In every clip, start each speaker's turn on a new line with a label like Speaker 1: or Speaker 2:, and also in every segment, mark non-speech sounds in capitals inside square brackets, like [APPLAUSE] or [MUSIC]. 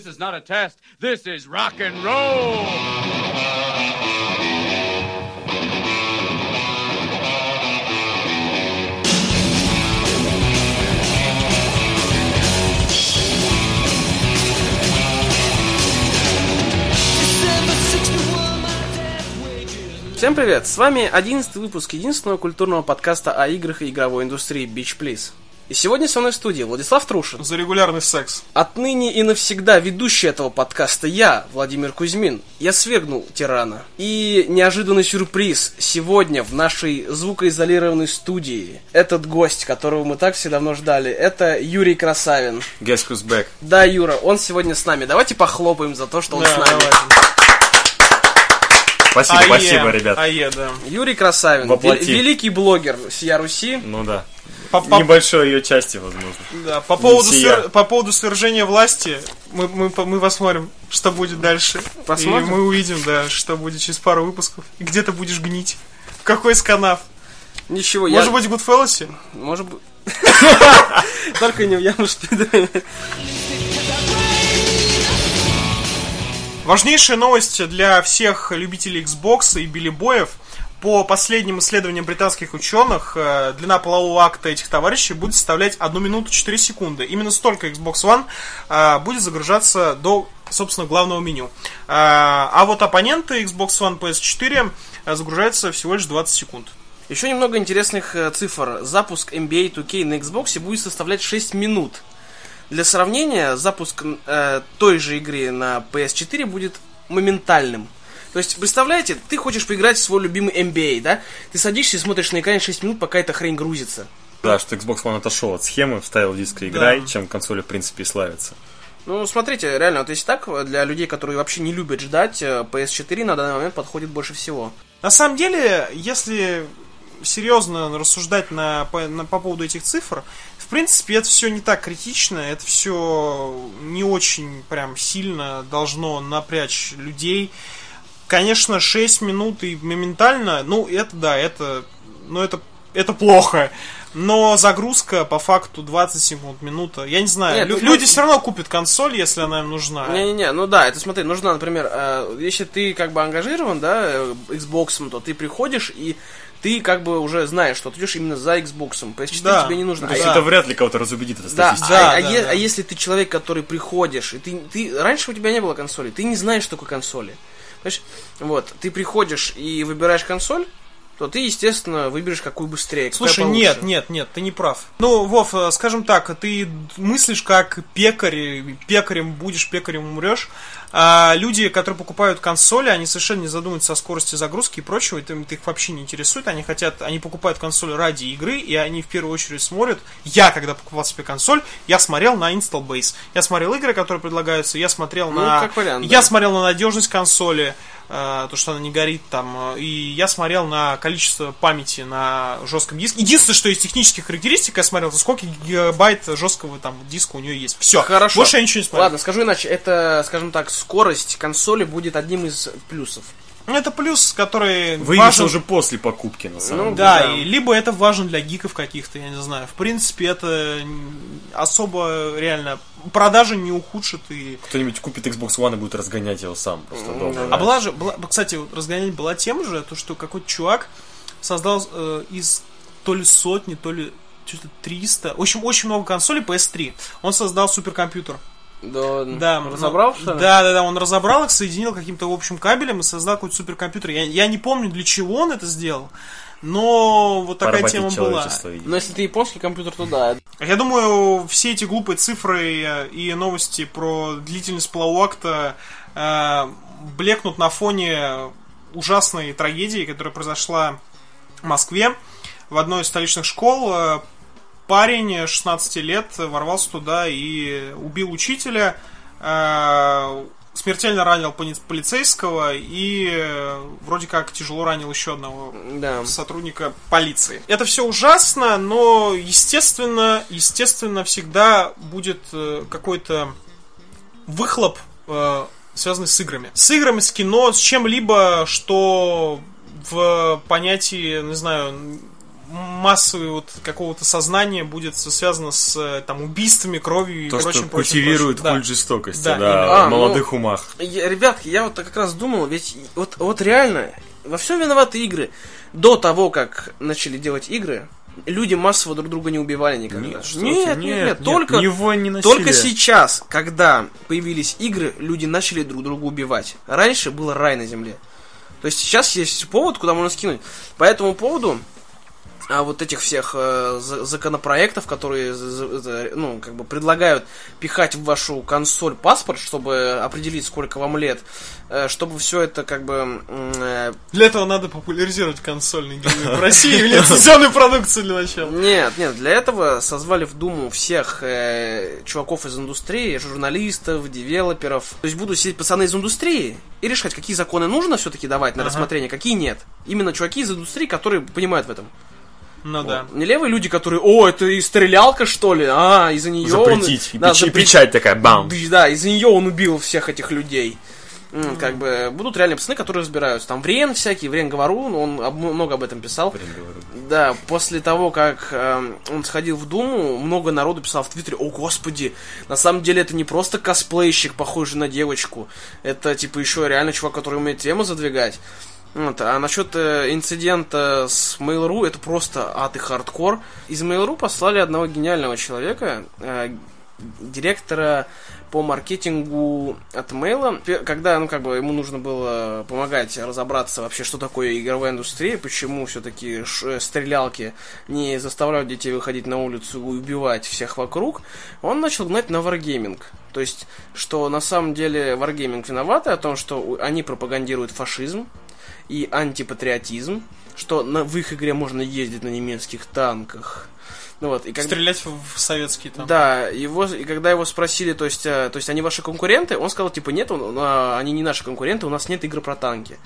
Speaker 1: This is not a test. This is rock and roll.
Speaker 2: Всем привет! С вами 11 выпуск единственного культурного подкаста о играх и игровой индустрии Beach Please. И сегодня со мной в студии Владислав Трушин.
Speaker 3: За регулярный секс.
Speaker 2: Отныне и навсегда ведущий этого подкаста я, Владимир Кузьмин. Я свергнул тирана. И неожиданный сюрприз. Сегодня в нашей звукоизолированной студии этот гость, которого мы так все давно ждали, это Юрий Красавин.
Speaker 4: Guess who's back?
Speaker 2: Да, Юра, он сегодня с нами. Давайте похлопаем за то, что он
Speaker 3: Да,
Speaker 2: с нами.
Speaker 3: давайте.
Speaker 4: Спасибо,
Speaker 3: АЕ,
Speaker 4: спасибо, ребят.
Speaker 3: АЕ, да.
Speaker 2: Юрий Красавин,
Speaker 4: Воплоти.
Speaker 2: вел- великий блогер Сия Руси.
Speaker 4: Ну да.
Speaker 3: По, по-
Speaker 4: Небольшой ее части, возможно.
Speaker 3: да, по поводу, свер- по поводу свержения власти, мы, мы, мы посмотрим, что будет дальше.
Speaker 2: Посмотрим?
Speaker 3: И мы увидим, да, что будет через пару выпусков. И где ты будешь гнить. В какой из канав?
Speaker 2: Ничего,
Speaker 3: Может
Speaker 2: я...
Speaker 3: быть, в Гудфеллосе?
Speaker 2: Может быть... [LAUGHS] Только не в Ямушпиле.
Speaker 3: Важнейшая новость для всех любителей Xbox и билибоев. По последним исследованиям британских ученых, э, длина полового акта этих товарищей будет составлять 1 минуту 4 секунды. Именно столько Xbox One э, будет загружаться до, собственно, главного меню. Э, А вот оппоненты Xbox One PS4 э, загружаются всего лишь 20 секунд.
Speaker 2: Еще немного интересных цифр. Запуск NBA 2K на Xbox будет составлять 6 минут. Для сравнения, запуск э, той же игры на PS4 будет моментальным. То есть, представляете, ты хочешь поиграть в свой любимый NBA, да? Ты садишься и смотришь на экране 6 минут, пока эта хрень грузится.
Speaker 4: Да, что Xbox One отошел от схемы, вставил диск и играй, чем консоли, в принципе, и славится.
Speaker 2: Ну, смотрите, реально, вот если так, для людей, которые вообще не любят ждать, э, PS4 на данный момент подходит больше всего.
Speaker 3: На самом деле, если серьезно рассуждать на, по, на- по поводу этих цифр, в принципе, это все не так критично, это все не очень прям сильно должно напрячь людей. Конечно, 6 минут и моментально, ну, это да, это, ну, это, это плохо. Но загрузка по факту 20 секунд, минута. Я не знаю.
Speaker 2: Нет,
Speaker 3: лю-
Speaker 2: ну,
Speaker 3: люди
Speaker 2: смотри-
Speaker 3: все равно купят консоль, если она им нужна.
Speaker 2: Не-не-не, ну да, это смотри, нужна, например, э, если ты как бы ангажирован, да, э, Xbox, то ты приходишь и ты как бы уже знаешь, что ты идешь именно за Xbox. PS4
Speaker 3: Да.
Speaker 2: тебе не нужно.
Speaker 4: То есть
Speaker 3: Да.
Speaker 4: это вряд ли кого-то разубедит, эта
Speaker 2: Да,
Speaker 4: статистика.
Speaker 3: Да,
Speaker 2: а, а
Speaker 3: да,
Speaker 2: е-
Speaker 3: да.
Speaker 2: а если ты человек, который приходишь, и ты, ты раньше у тебя не было консоли, ты не знаешь, что такое консоли. Понимаешь? Вот, ты приходишь и выбираешь консоль, то ты, естественно, выберешь какую быстрее.
Speaker 3: Слушай, нет, нет, нет, ты не прав. Ну, Вов, э, скажем так, ты мыслишь как пекарь, пекарем будешь, пекарем умрешь. А люди, которые покупают консоли, они совершенно не задумываются о скорости загрузки и прочего, это их вообще не интересует. Они хотят, они покупают консоль ради игры, и они в первую очередь смотрят. Я, когда покупал себе консоль, я смотрел на install base. Я смотрел игры, которые предлагаются, я смотрел
Speaker 2: Ну,
Speaker 3: на...
Speaker 2: как вариант,
Speaker 3: я
Speaker 2: да.
Speaker 3: смотрел на надежность консоли, то, что она не горит там, э, и я смотрел на количество памяти на жестком диске. Единственное, что из технических характеристик я смотрел, это сколько гигабайт жесткого там диска у нее есть. Все.
Speaker 2: Хорошо.
Speaker 3: Больше я ничего не смотрел.
Speaker 2: Ладно, скажу иначе, это, скажем так, скорость консоли будет одним из плюсов.
Speaker 3: Ну, Это плюс, который
Speaker 4: Выявится
Speaker 3: важен.
Speaker 4: уже после покупки, на самом
Speaker 2: Ну,
Speaker 4: деле.
Speaker 3: Да,
Speaker 2: Да.
Speaker 3: и либо это важно для гиков каких-то, я не знаю. В принципе, это особо реально продажи не ухудшит и
Speaker 4: Кто-нибудь купит Xbox One и будет разгонять его сам просто дома.
Speaker 3: А была же, была, кстати, вот разгонять была тема же, то, что какой-то чувак создал э, из то ли сотни, то ли что-то 300, в общем, очень много консолей PS3. Он создал суперкомпьютер.
Speaker 2: Да,
Speaker 3: Да,
Speaker 2: разобрал, что ли?
Speaker 3: Да, да, да, он разобрал их, соединил каким-то общим кабелем и создал какой-то суперкомпьютер. Я, я не помню, для чего он это сделал, но вот такая
Speaker 4: Поработить
Speaker 3: тема была.
Speaker 4: видимо.
Speaker 2: Но если ты японский компьютер, то да.
Speaker 3: Я думаю, все эти глупые цифры э, и новости про длительность полового акта э, блекнут на фоне ужасной трагедии, которая произошла в Москве в одной из столичных школ. Парень 16 лет ворвался туда и убил учителя, э, смертельно ранил полицейского и э, вроде как тяжело ранил еще одного
Speaker 2: Да.
Speaker 3: сотрудника полиции. Это все ужасно, но естественно, естественно всегда будет э, какой-то выхлоп, связанный с играми. С играми, с кино, с чем-либо, что в понятии, не знаю, массовый вот какого-то сознания будет связано с э, там убийствами, кровью и
Speaker 4: То,
Speaker 3: прочим,
Speaker 4: что
Speaker 3: прочим,
Speaker 4: культивирует
Speaker 3: прочим. Да.
Speaker 4: культ жестокости,
Speaker 3: Да,
Speaker 4: да.
Speaker 2: А,
Speaker 4: в
Speaker 2: ну,
Speaker 4: молодых умах.
Speaker 2: Я- ребятки, я вот как раз думал, ведь вот, вот реально, во всем виноваты игры. До того, как начали делать игры, люди массово друг друга не убивали никогда.
Speaker 4: Нет, что
Speaker 2: нет,
Speaker 4: ты,
Speaker 2: нет, нет, только,
Speaker 4: ни войн, ни
Speaker 2: только сейчас, когда появились игры, люди начали друг друга убивать. Раньше было рай на земле. То есть сейчас есть повод, куда можно скинуть. По этому поводу а вот этих всех э, за- законопроектов, которые ну, как бы предлагают пихать в вашу консоль паспорт, чтобы определить, сколько вам лет, э, чтобы все это как бы э,
Speaker 3: Для этого надо популяризировать консольный гейминг в России или лицензионную продукцию для начала.
Speaker 2: Нет, нет, для этого созвали в Думу всех э, чуваков из индустрии, журналистов, девелоперов. То есть будут сидеть пацаны из индустрии и решать, какие законы нужно все-таки давать на
Speaker 3: Ага.
Speaker 2: рассмотрение, какие нет. Именно чуваки из индустрии, которые понимают в этом.
Speaker 3: Ну да.
Speaker 2: Не левые люди, которые, о, это и стрелялка, что ли? А, из-за нее
Speaker 4: Запретить. И
Speaker 2: он... Да,
Speaker 4: печать,
Speaker 2: запре-
Speaker 4: печать такая, бам.
Speaker 2: Да, из-за нее он убил всех этих людей. М, Как бы будут реально пацаны, которые разбираются. Там Врен всякий, Врен Говорун, он об- много об этом писал.
Speaker 4: Блин, говорю.
Speaker 2: Да, после того, как эм, он сходил в Думу, много народу писал в Твиттере, о господи, на самом деле это не просто косплейщик, похожий на девочку, это типа еще реально чувак, который умеет тему задвигать. Вот, а насчет э, инцидента с Mail.ru, это просто ад и хардкор. Из Mail.ru послали одного гениального человека, э, директора по маркетингу от Мейла, когда, ну, как бы, ему нужно было помогать разобраться вообще, что такое игровая индустрия, почему все-таки стрелялки не заставляют детей выходить на улицу и убивать всех вокруг, он начал гнать на Wargaming. То есть, что на самом деле Wargaming виноваты о том, что они пропагандируют фашизм и антипатриотизм, что на, в их игре можно ездить на немецких танках. Ну вот, и когда...
Speaker 3: Стрелять в в советские там.
Speaker 2: Да, его, и когда его спросили, то есть, э, то есть они ваши конкуренты, он сказал, типа, нет, он- а, они не наши конкуренты, у нас нет игр про танки.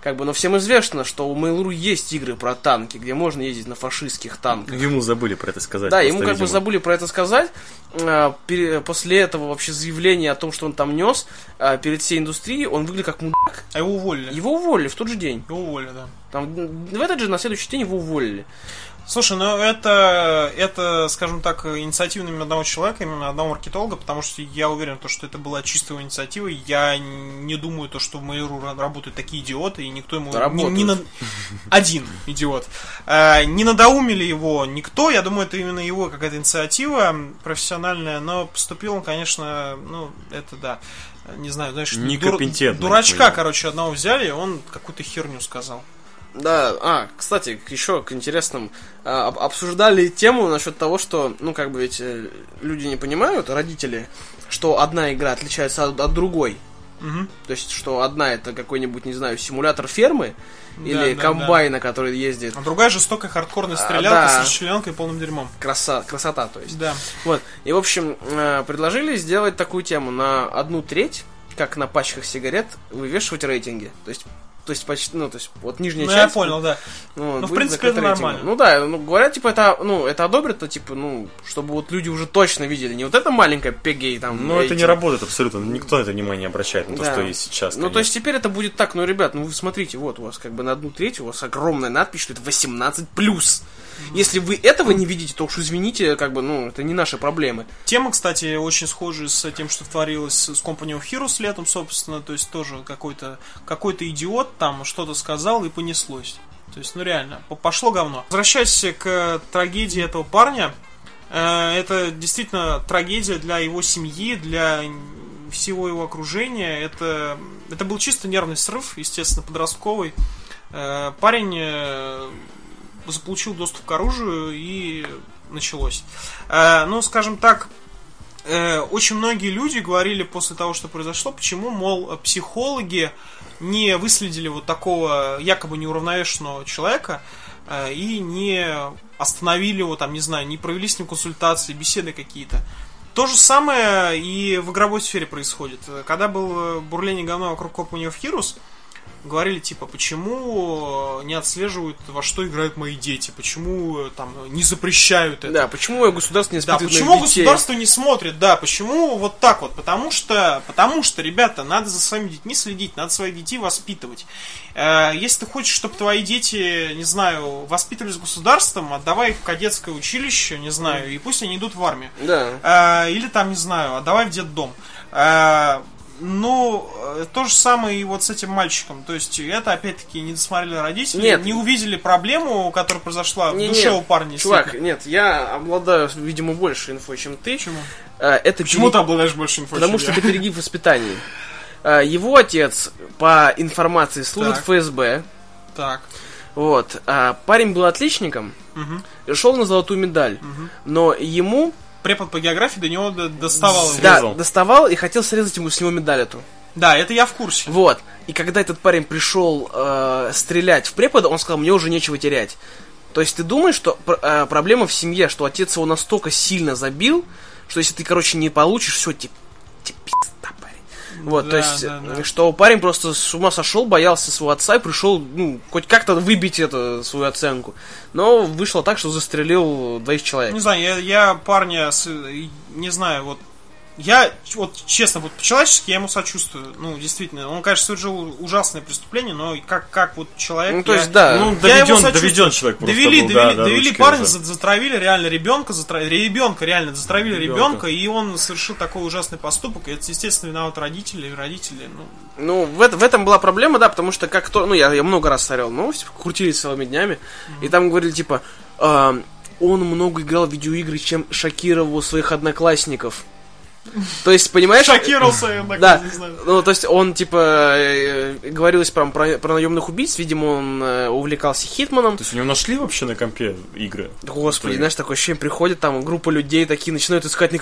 Speaker 2: Как бы, но всем известно, что у Mail.ru есть игры про танки, где можно ездить на фашистских танках.
Speaker 4: Ему забыли про это сказать.
Speaker 2: Да, ему как бы
Speaker 4: видимо.
Speaker 2: забыли про это сказать. А, пере- После этого вообще заявление о том, что он там нес а, перед всей индустрией, он выглядел как мудак.
Speaker 3: А его уволили.
Speaker 2: Его уволили в тот же день.
Speaker 3: Его уволили, да.
Speaker 2: Там, в этот же, на следующий день его уволили.
Speaker 3: Слушай, ну это, это, скажем так, инициатива именно одного человека, именно одного маркетолога, потому что я уверен, то, что это была чистая инициатива. Я не думаю, то, что в Mail.ru работают такие идиоты, и никто ему... Не- не на- Один идиот. Э, не надоумили его никто, я думаю, это именно его какая-то инициатива профессиональная, но поступил он, конечно, ну, это да. Не знаю, знаешь, дур- дурачка, короче, одного взяли, он какую-то херню сказал.
Speaker 2: Да, а, кстати, еще к интересным. а, об- обсуждали тему насчет того, что, ну, как бы ведь э, люди не понимают, родители, что одна игра отличается от, от другой.
Speaker 3: Мгм.
Speaker 2: То есть, что одна это какой-нибудь, не знаю, симулятор фермы или
Speaker 3: да,
Speaker 2: комбайн, на который ездит.
Speaker 3: А другая жестокая хардкорная
Speaker 2: А,
Speaker 3: стрелялка
Speaker 2: да.
Speaker 3: с расчлененкой и полным дерьмом.
Speaker 2: Краса, красота, то есть.
Speaker 3: Да.
Speaker 2: Вот. И, в общем, э, предложили сделать такую тему на одну треть, как на пачках сигарет, вывешивать рейтинги. То есть, то есть почти, ну, то есть, вот нижняя
Speaker 3: Ну,
Speaker 2: часть.
Speaker 3: я понял, да.
Speaker 2: Ну,
Speaker 3: Ну, в принципе, это
Speaker 2: рейтингом.
Speaker 3: нормально.
Speaker 2: Ну да, ну говорят, типа, это, ну, это одобрят, то типа, ну, чтобы вот люди уже точно видели. Не вот это маленькая пегей там.
Speaker 4: Ну, это не работает абсолютно. Никто на это внимание не обращает, на то,
Speaker 2: Да.
Speaker 4: что есть сейчас.
Speaker 2: Ну, то есть теперь это будет так, ну, ребят, ну вы смотрите, вот у вас как бы на одну треть, у вас огромная надпись, что это 18 плюс. Если вы этого не видите, то уж извините, как бы, ну, это не наши проблемы.
Speaker 3: Тема, кстати, очень схожа с тем, что творилось с Company of Heroes летом, собственно. То есть тоже какой-то какой идиот там что-то сказал и понеслось. То есть, ну реально, по- пошло говно. Возвращаясь к трагедии этого парня, э, это действительно трагедия для его семьи, для всего его окружения. Это, это был чисто нервный срыв, естественно, подростковый. Э, Парень э, заполучил доступ к оружию и началось. Э, Ну, скажем так, э, очень многие люди говорили после того, что произошло, почему, мол, психологи не выследили вот такого якобы неуравновешенного человека э, и не остановили его, там, не знаю, не провели с ним консультации, беседы какие-то. То же самое и в игровой сфере происходит. Когда было бурление говна вокруг Company of Heroes, говорили, типа, почему не отслеживают, во что играют мои дети, почему э, там не запрещают это.
Speaker 2: Да, почему государство не
Speaker 3: Да,
Speaker 2: испытывает
Speaker 3: почему
Speaker 2: детей?
Speaker 3: государство не смотрит, да, почему вот так вот, потому что, потому что, ребята, надо за своими детьми следить, надо своих детей воспитывать. Э, Если ты хочешь, чтобы твои дети, не знаю, воспитывались государством, отдавай их в кадетское училище, не знаю, и пусть они идут в армию.
Speaker 2: Да.
Speaker 3: Э, Или там, не знаю, отдавай в детдом. Ну, э, то же самое и вот с этим мальчиком. То есть, это, опять-таки, не досмотрели родители,
Speaker 2: Нет.
Speaker 3: не увидели проблему, которая произошла
Speaker 2: Не,
Speaker 3: в душе
Speaker 2: не,
Speaker 3: у парня.
Speaker 2: Чувак, нет, я обладаю, видимо, больше инфой, чем ты.
Speaker 3: Почему?
Speaker 2: Э, Это
Speaker 3: Почему
Speaker 2: пере-
Speaker 3: ты обладаешь больше информации?
Speaker 2: Потому что это перегиб в воспитании. Э, Его отец, по информации, служит
Speaker 3: Так.
Speaker 2: в ФСБ.
Speaker 3: Так.
Speaker 2: Вот. А парень был отличником, и шел на золотую медаль. Но ему
Speaker 3: Препод по географии до него доставал.
Speaker 2: да, доставал и хотел срезать ему с него медаль эту.
Speaker 3: Да, это я в курсе.
Speaker 2: Вот. И когда этот парень пришел э, стрелять в препода, он сказал, мне уже нечего терять. То есть ты думаешь, что пр- э, проблема в семье, что отец его настолько сильно забил, что если ты, короче, не получишь, все, пизда, Вот, то
Speaker 3: Да,
Speaker 2: есть,
Speaker 3: да, да.
Speaker 2: что парень просто с ума сошел, боялся своего отца и пришел, ну, хоть как-то выбить эту свою оценку. Но вышло так, что застрелил двоих человек.
Speaker 3: Не знаю, я, я парня, с- не знаю, вот я, вот честно, вот по-человечески я ему сочувствую. Ну, действительно, он, конечно, совершил ужасное преступление, но как, как вот человек...
Speaker 2: Ну, то
Speaker 3: я-
Speaker 2: есть, да.
Speaker 4: Ну,
Speaker 3: Я
Speaker 4: доведен,
Speaker 3: сочувствую.
Speaker 4: доведен человек просто
Speaker 3: довели,
Speaker 4: был,
Speaker 3: довели,
Speaker 4: да, да,
Speaker 3: довели
Speaker 4: ручкой
Speaker 3: парня, за- затравили реально ребенка, затравили, ребенка реально затравили
Speaker 4: Ребенка.
Speaker 3: ребенка, и он совершил такой ужасный поступок. И это, естественно, виноват родители, и родители, ну,
Speaker 2: Ну, в, это- в этом была проблема, да, потому что как то, ну, я, я много раз смотрел новости, крутились целыми днями, и там говорили, типа, «А, он много играл в видеоигры, чем шокировал своих одноклассников. То есть, понимаешь?
Speaker 3: шокировался я так,
Speaker 2: Да,
Speaker 3: не знаю.
Speaker 2: ну, то есть он, типа, э, говорилось про, про, про наемных убийц, видимо, он э, увлекался Хитманом.
Speaker 4: То есть у него нашли вообще на компе игры?
Speaker 2: Господи, знаешь, такое ощущение, приходит там группа людей такие, начинают искать,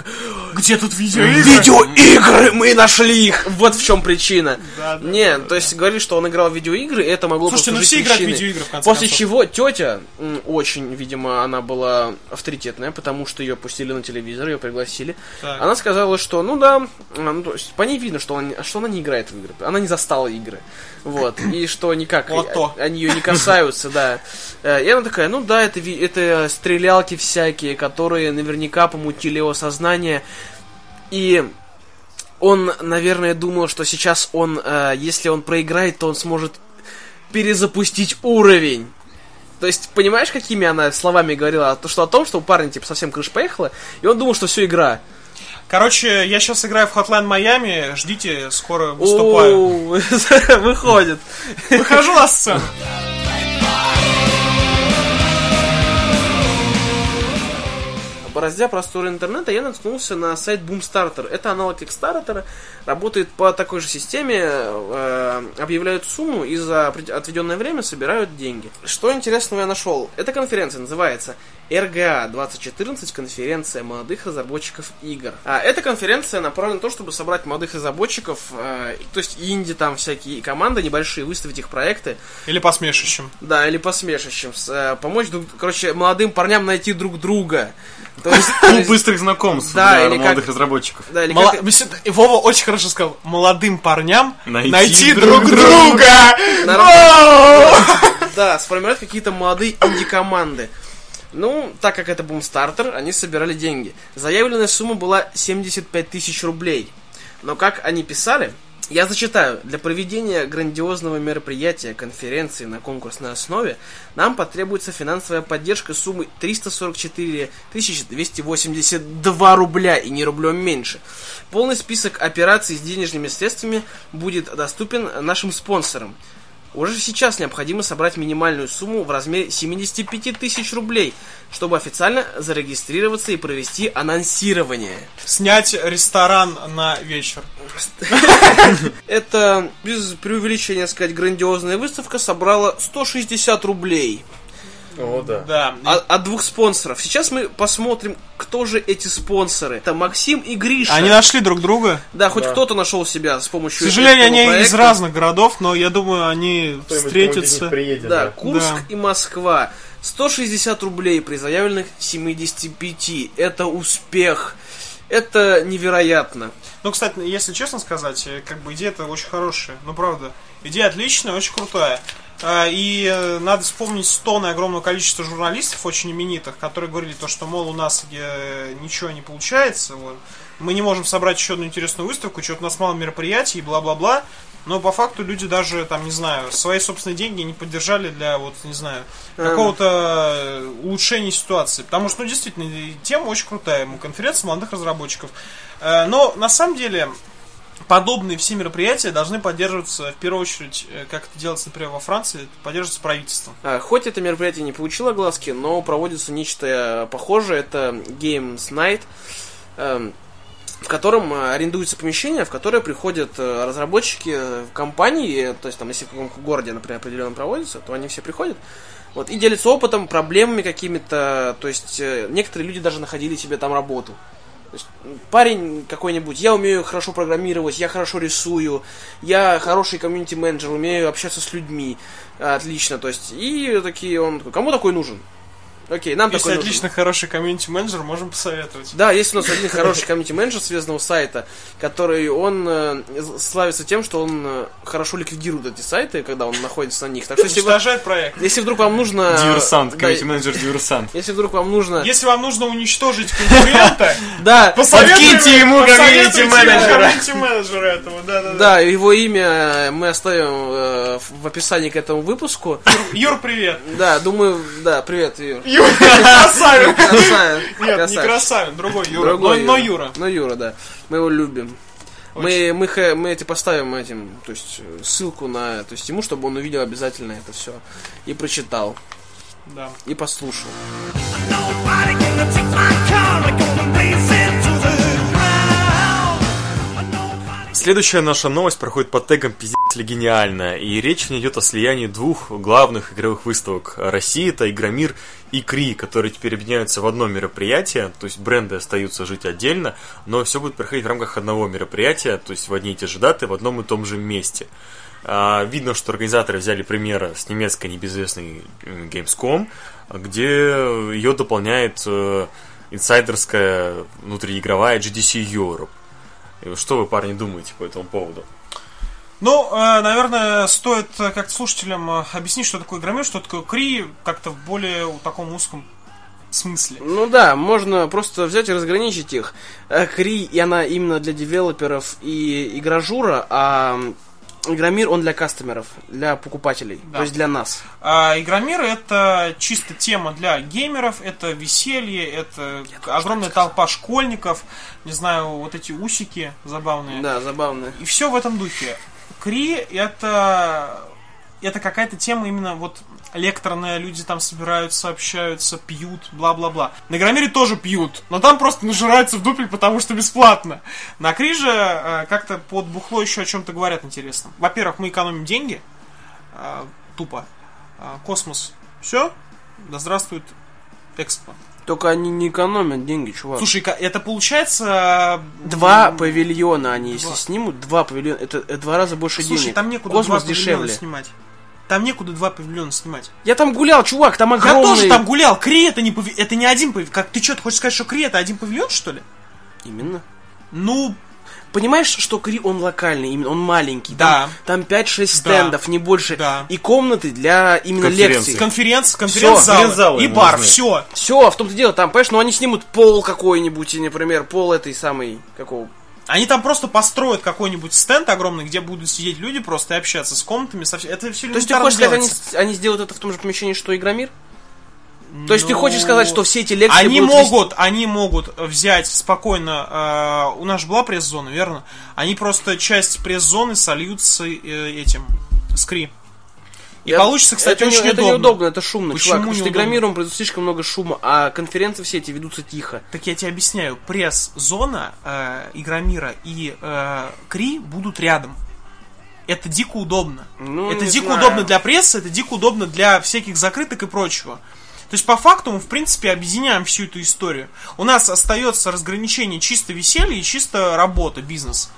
Speaker 3: Где тут видеоигры?
Speaker 2: видеоигры, мы нашли их! Вот в чем причина.
Speaker 3: Да, да,
Speaker 2: Не, то есть говорили, что он играл в видеоигры, и это могло
Speaker 3: Слушайте, ну все играют в видеоигры, в конце
Speaker 2: После
Speaker 3: концов.
Speaker 2: чего тетя очень, видимо, она была авторитетная, потому что ее пустили на телевизор, ее пригласили.
Speaker 3: Так.
Speaker 2: Она сказала, что, ну да, а, ну, то есть по ней видно, что, она, что она не играет в игры, она не застала игры, вот, и что никак
Speaker 3: Вот то.
Speaker 2: они ее не касаются, да. Э, И она такая, ну да, это, это стрелялки всякие, которые наверняка помутили его сознание, и он, наверное, думал, что сейчас он, э, если он проиграет, то он сможет перезапустить уровень. То есть, понимаешь, какими она словами говорила? А То, что о том, что у парня, типа, совсем крыша поехала, и он думал, что все игра.
Speaker 3: Короче, я сейчас играю в Hotline Miami, ждите, скоро выступаю. [LAUGHS]
Speaker 2: Выходит.
Speaker 3: Выхожу на сцену.
Speaker 2: Бороздя просторы интернета, я наткнулся на сайт Boomstarter. Это аналог Kickstarter, работает по такой же системе, э, объявляют сумму и за отведенное время собирают деньги. Что интересного я нашел? Эта конференция называется RGA 2014, конференция молодых разработчиков игр. А эта конференция направлена на то, чтобы собрать молодых разработчиков, э, то есть инди там всякие команды небольшие, выставить их проекты,
Speaker 3: Или посмешищем.
Speaker 2: да, или посмешищем, с, э, помочь, друг, короче, молодым парням найти друг друга. То есть, [LAUGHS] то
Speaker 4: Клуб
Speaker 2: есть-
Speaker 4: быстрых знакомств
Speaker 2: Да,
Speaker 4: для
Speaker 2: или
Speaker 4: молодых
Speaker 2: как-
Speaker 4: разработчиков.
Speaker 2: да, или
Speaker 3: Мала-
Speaker 2: как-
Speaker 3: Вова очень хорошо сказал. Молодым парням
Speaker 4: Найти
Speaker 3: найти,
Speaker 4: друг
Speaker 3: друг друга.
Speaker 2: Нормально. Да, сформировать какие-то молодые инди-команды. Ну, так как это бумстартер, они собирали деньги. Заявленная сумма была 75 тысяч рублей. Но как они писали, я зачитаю, для проведения грандиозного мероприятия, конференции на конкурсной основе, нам потребуется финансовая поддержка суммы 344 282 рубля, и не рублем меньше. Полный список операций с денежными средствами будет доступен нашим спонсорам. Уже сейчас необходимо собрать минимальную сумму в размере 75 тысяч рублей, чтобы официально зарегистрироваться и провести анонсирование.
Speaker 3: Снять ресторан на вечер. [LAUGHS]
Speaker 2: Это, без преувеличения сказать, грандиозная выставка собрала 160 рублей
Speaker 4: О, да.
Speaker 3: Да.
Speaker 2: от, от двух спонсоров. Сейчас мы посмотрим, кто же эти спонсоры. Это Максим и Гриша.
Speaker 3: Они нашли друг друга.
Speaker 2: Да, хоть
Speaker 4: Да.
Speaker 2: кто-то нашел себя с
Speaker 3: К
Speaker 2: помощью
Speaker 3: сожалению,
Speaker 2: этого
Speaker 3: они из
Speaker 2: проекта.
Speaker 3: разных городов, но я думаю, они встретятся.
Speaker 4: приедет,
Speaker 2: Да, Курск
Speaker 3: Да.
Speaker 2: и Москва. 160 рублей при заявленных 75. Это успех. Это невероятно.
Speaker 3: Ну, кстати, если честно сказать, э, как бы идея-то очень хорошая. Ну, правда. Идея отличная, очень крутая. А, И э, надо вспомнить тонны огромного количества журналистов, очень именитых, которые говорили то, что, мол, у нас э, ничего не получается, вот. мы не можем собрать еще одну интересную выставку, что-то у нас мало мероприятий, бла-бла-бла. Но по факту люди даже, там, не знаю, свои собственные деньги не поддержали для, вот, не знаю, какого-то э, улучшения ситуации. Потому что, ну, действительно, и тема очень крутая. Конференция молодых разработчиков. Э, Но, на самом деле, подобные все мероприятия должны поддерживаться, в первую очередь, э, как это делается, например, во Франции, поддерживаться правительством.
Speaker 2: А, Хоть это мероприятие не получило глазки, но проводится нечто э, похожее. Это Games Night, эм, в котором э, арендуется помещение, в которое приходят разработчики компании, то есть там, если в каком-то городе, например, определенном проводится, то они все приходят, вот, и делятся опытом, проблемами какими-то, то есть некоторые люди даже находили себе там работу. Есть, парень какой-нибудь, я умею хорошо программировать, я хорошо рисую, я хороший комьюнити-менеджер, умею общаться с людьми, отлично, то есть, и такие он кому такой нужен? Окей, нам
Speaker 3: Если
Speaker 2: такой нужен.
Speaker 3: отлично хороший комьюнити-менеджер, можем посоветовать.
Speaker 2: Да, есть у нас один хороший комьюнити-менеджер связанного сайта, который, он э, славится тем, что он э, хорошо ликвидирует эти сайты, когда он находится на них. Так что если, вы-
Speaker 3: Уничтожает проект.
Speaker 2: если вдруг вам нужно...
Speaker 4: Диверсант,
Speaker 2: да,
Speaker 4: комьюнити-менеджер диверсант.
Speaker 2: Если вдруг вам нужно...
Speaker 3: Если вам нужно уничтожить конкурента, [LAUGHS]
Speaker 2: Да,
Speaker 3: посоветуйте
Speaker 4: Подкиньте ему комьюнити-менеджера.
Speaker 3: комьюнити-менеджера этого, да-да-да.
Speaker 2: да, его имя э, мы оставим э, в описании к этому выпуску.
Speaker 3: Юр, привет.
Speaker 2: Да, думаю, да, привет, Юр.
Speaker 3: Юр, красавец.
Speaker 2: Красавец.
Speaker 3: Нет, не красавин, другой Юра.
Speaker 2: Другой
Speaker 3: но, Юра.
Speaker 2: Но Юра, да. Мы его любим. Мы, мы, хэ- мы эти поставим этим, то есть ссылку на, то есть ему, чтобы он увидел обязательно это все и прочитал
Speaker 3: Да.
Speaker 2: и послушал.
Speaker 5: Nobody
Speaker 4: Следующая наша новость проходит под тегом «Пиздец ли гениально», и речь не идет о слиянии двух главных игровых выставок России, это Игромир и Кри, которые теперь объединяются в одно мероприятие, то есть бренды остаются жить отдельно, но все будет проходить в рамках одного мероприятия, то есть в одни и те же даты, в одном и том же месте. А, Видно, что организаторы взяли пример с немецкой небезызвестной Gamescom, где ее дополняет э, инсайдерская внутриигровая GDC Europe. Что вы, парни, думаете по этому поводу?
Speaker 3: Ну, э, наверное, стоит как-то слушателям э, объяснить, что такое игромир, что такое Кри, как-то в более таком узком смысле.
Speaker 2: Ну да, можно просто взять и разграничить их. Э, Кри, и она именно для девелоперов и игражура, а Игромир, он для кастомеров, для покупателей,
Speaker 3: Да.
Speaker 2: то есть для нас.
Speaker 3: А Игромир это чисто тема для геймеров, это веселье, это огромная толпа школьников, не знаю, вот эти усики забавные.
Speaker 2: Да, забавно.
Speaker 3: И все в этом духе. Кри это это какая-то тема именно вот лекторная, люди там собираются, общаются, пьют, бла-бла-бла. На Игромире тоже пьют, но там просто нажираются в дупель, потому что бесплатно. На Кри же э, как-то под бухло еще о чем-то говорят интересно. Во-первых, мы экономим деньги, э, тупо. А, космос. Все? Да здравствует Экспо.
Speaker 2: Только они не экономят деньги, чувак.
Speaker 3: Слушай, это получается...
Speaker 2: Два павильона они, если
Speaker 3: Два.
Speaker 2: снимут, два павильона, это, это два раза больше
Speaker 3: Слушай,
Speaker 2: денег.
Speaker 3: там некуда
Speaker 2: Космос
Speaker 3: два
Speaker 2: дешевле.
Speaker 3: снимать. Там некуда два павильона снимать.
Speaker 2: Я там гулял, чувак, там
Speaker 3: Я
Speaker 2: огромный...
Speaker 3: тоже там гулял. Кри это не пави- это не один павильон. Как ты что, ты хочешь сказать, что Кри это один павильон, что ли?
Speaker 2: Именно.
Speaker 3: Ну,
Speaker 2: Понимаешь, что Кри, он локальный, именно он маленький.
Speaker 3: Да.
Speaker 2: Там, там 5-6 стендов, не больше.
Speaker 3: Да.
Speaker 2: И комнаты для именно лекций.
Speaker 3: конференц, конференц-залы и
Speaker 4: ему
Speaker 3: бар,
Speaker 4: нужны.
Speaker 3: все.
Speaker 2: Все, в том-то дело, там, понимаешь, ну они снимут пол какой-нибудь, и, например, пол этой самой, какого...
Speaker 3: Они там просто построят какой-нибудь стенд огромный, где будут сидеть люди просто и общаться с комнатами. Со... Это все
Speaker 2: То есть ты хочешь сказать, они, они сделают это в том же помещении, что Игромир? То есть ты хочешь сказать, что все эти лекции
Speaker 3: Они
Speaker 2: будут
Speaker 3: могут, они могут взять спокойно. э, у нас же была пресс-зона, верно? Они просто часть пресс-зоны сольют с э, этим скри. И
Speaker 2: Я-
Speaker 3: получится, кстати,
Speaker 2: это, не-
Speaker 3: очень
Speaker 2: это
Speaker 3: удобно.
Speaker 2: неудобно, это шумно,
Speaker 3: Почему
Speaker 2: чувак. Потому что? Игромиром производит слишком много шума, а конференции все эти ведутся тихо.
Speaker 3: Так я тебе объясняю, пресс-зона э, Игромира и э, Кри будут рядом. Это дико удобно.
Speaker 2: Ну,
Speaker 3: это
Speaker 2: не
Speaker 3: дико
Speaker 2: знаю.
Speaker 3: удобно для прессы, это дико удобно для всяких закрыток и прочего. То есть, по факту, мы, в принципе, объединяем всю эту историю. У нас остается разграничение чисто веселья и чисто работа, бизнес.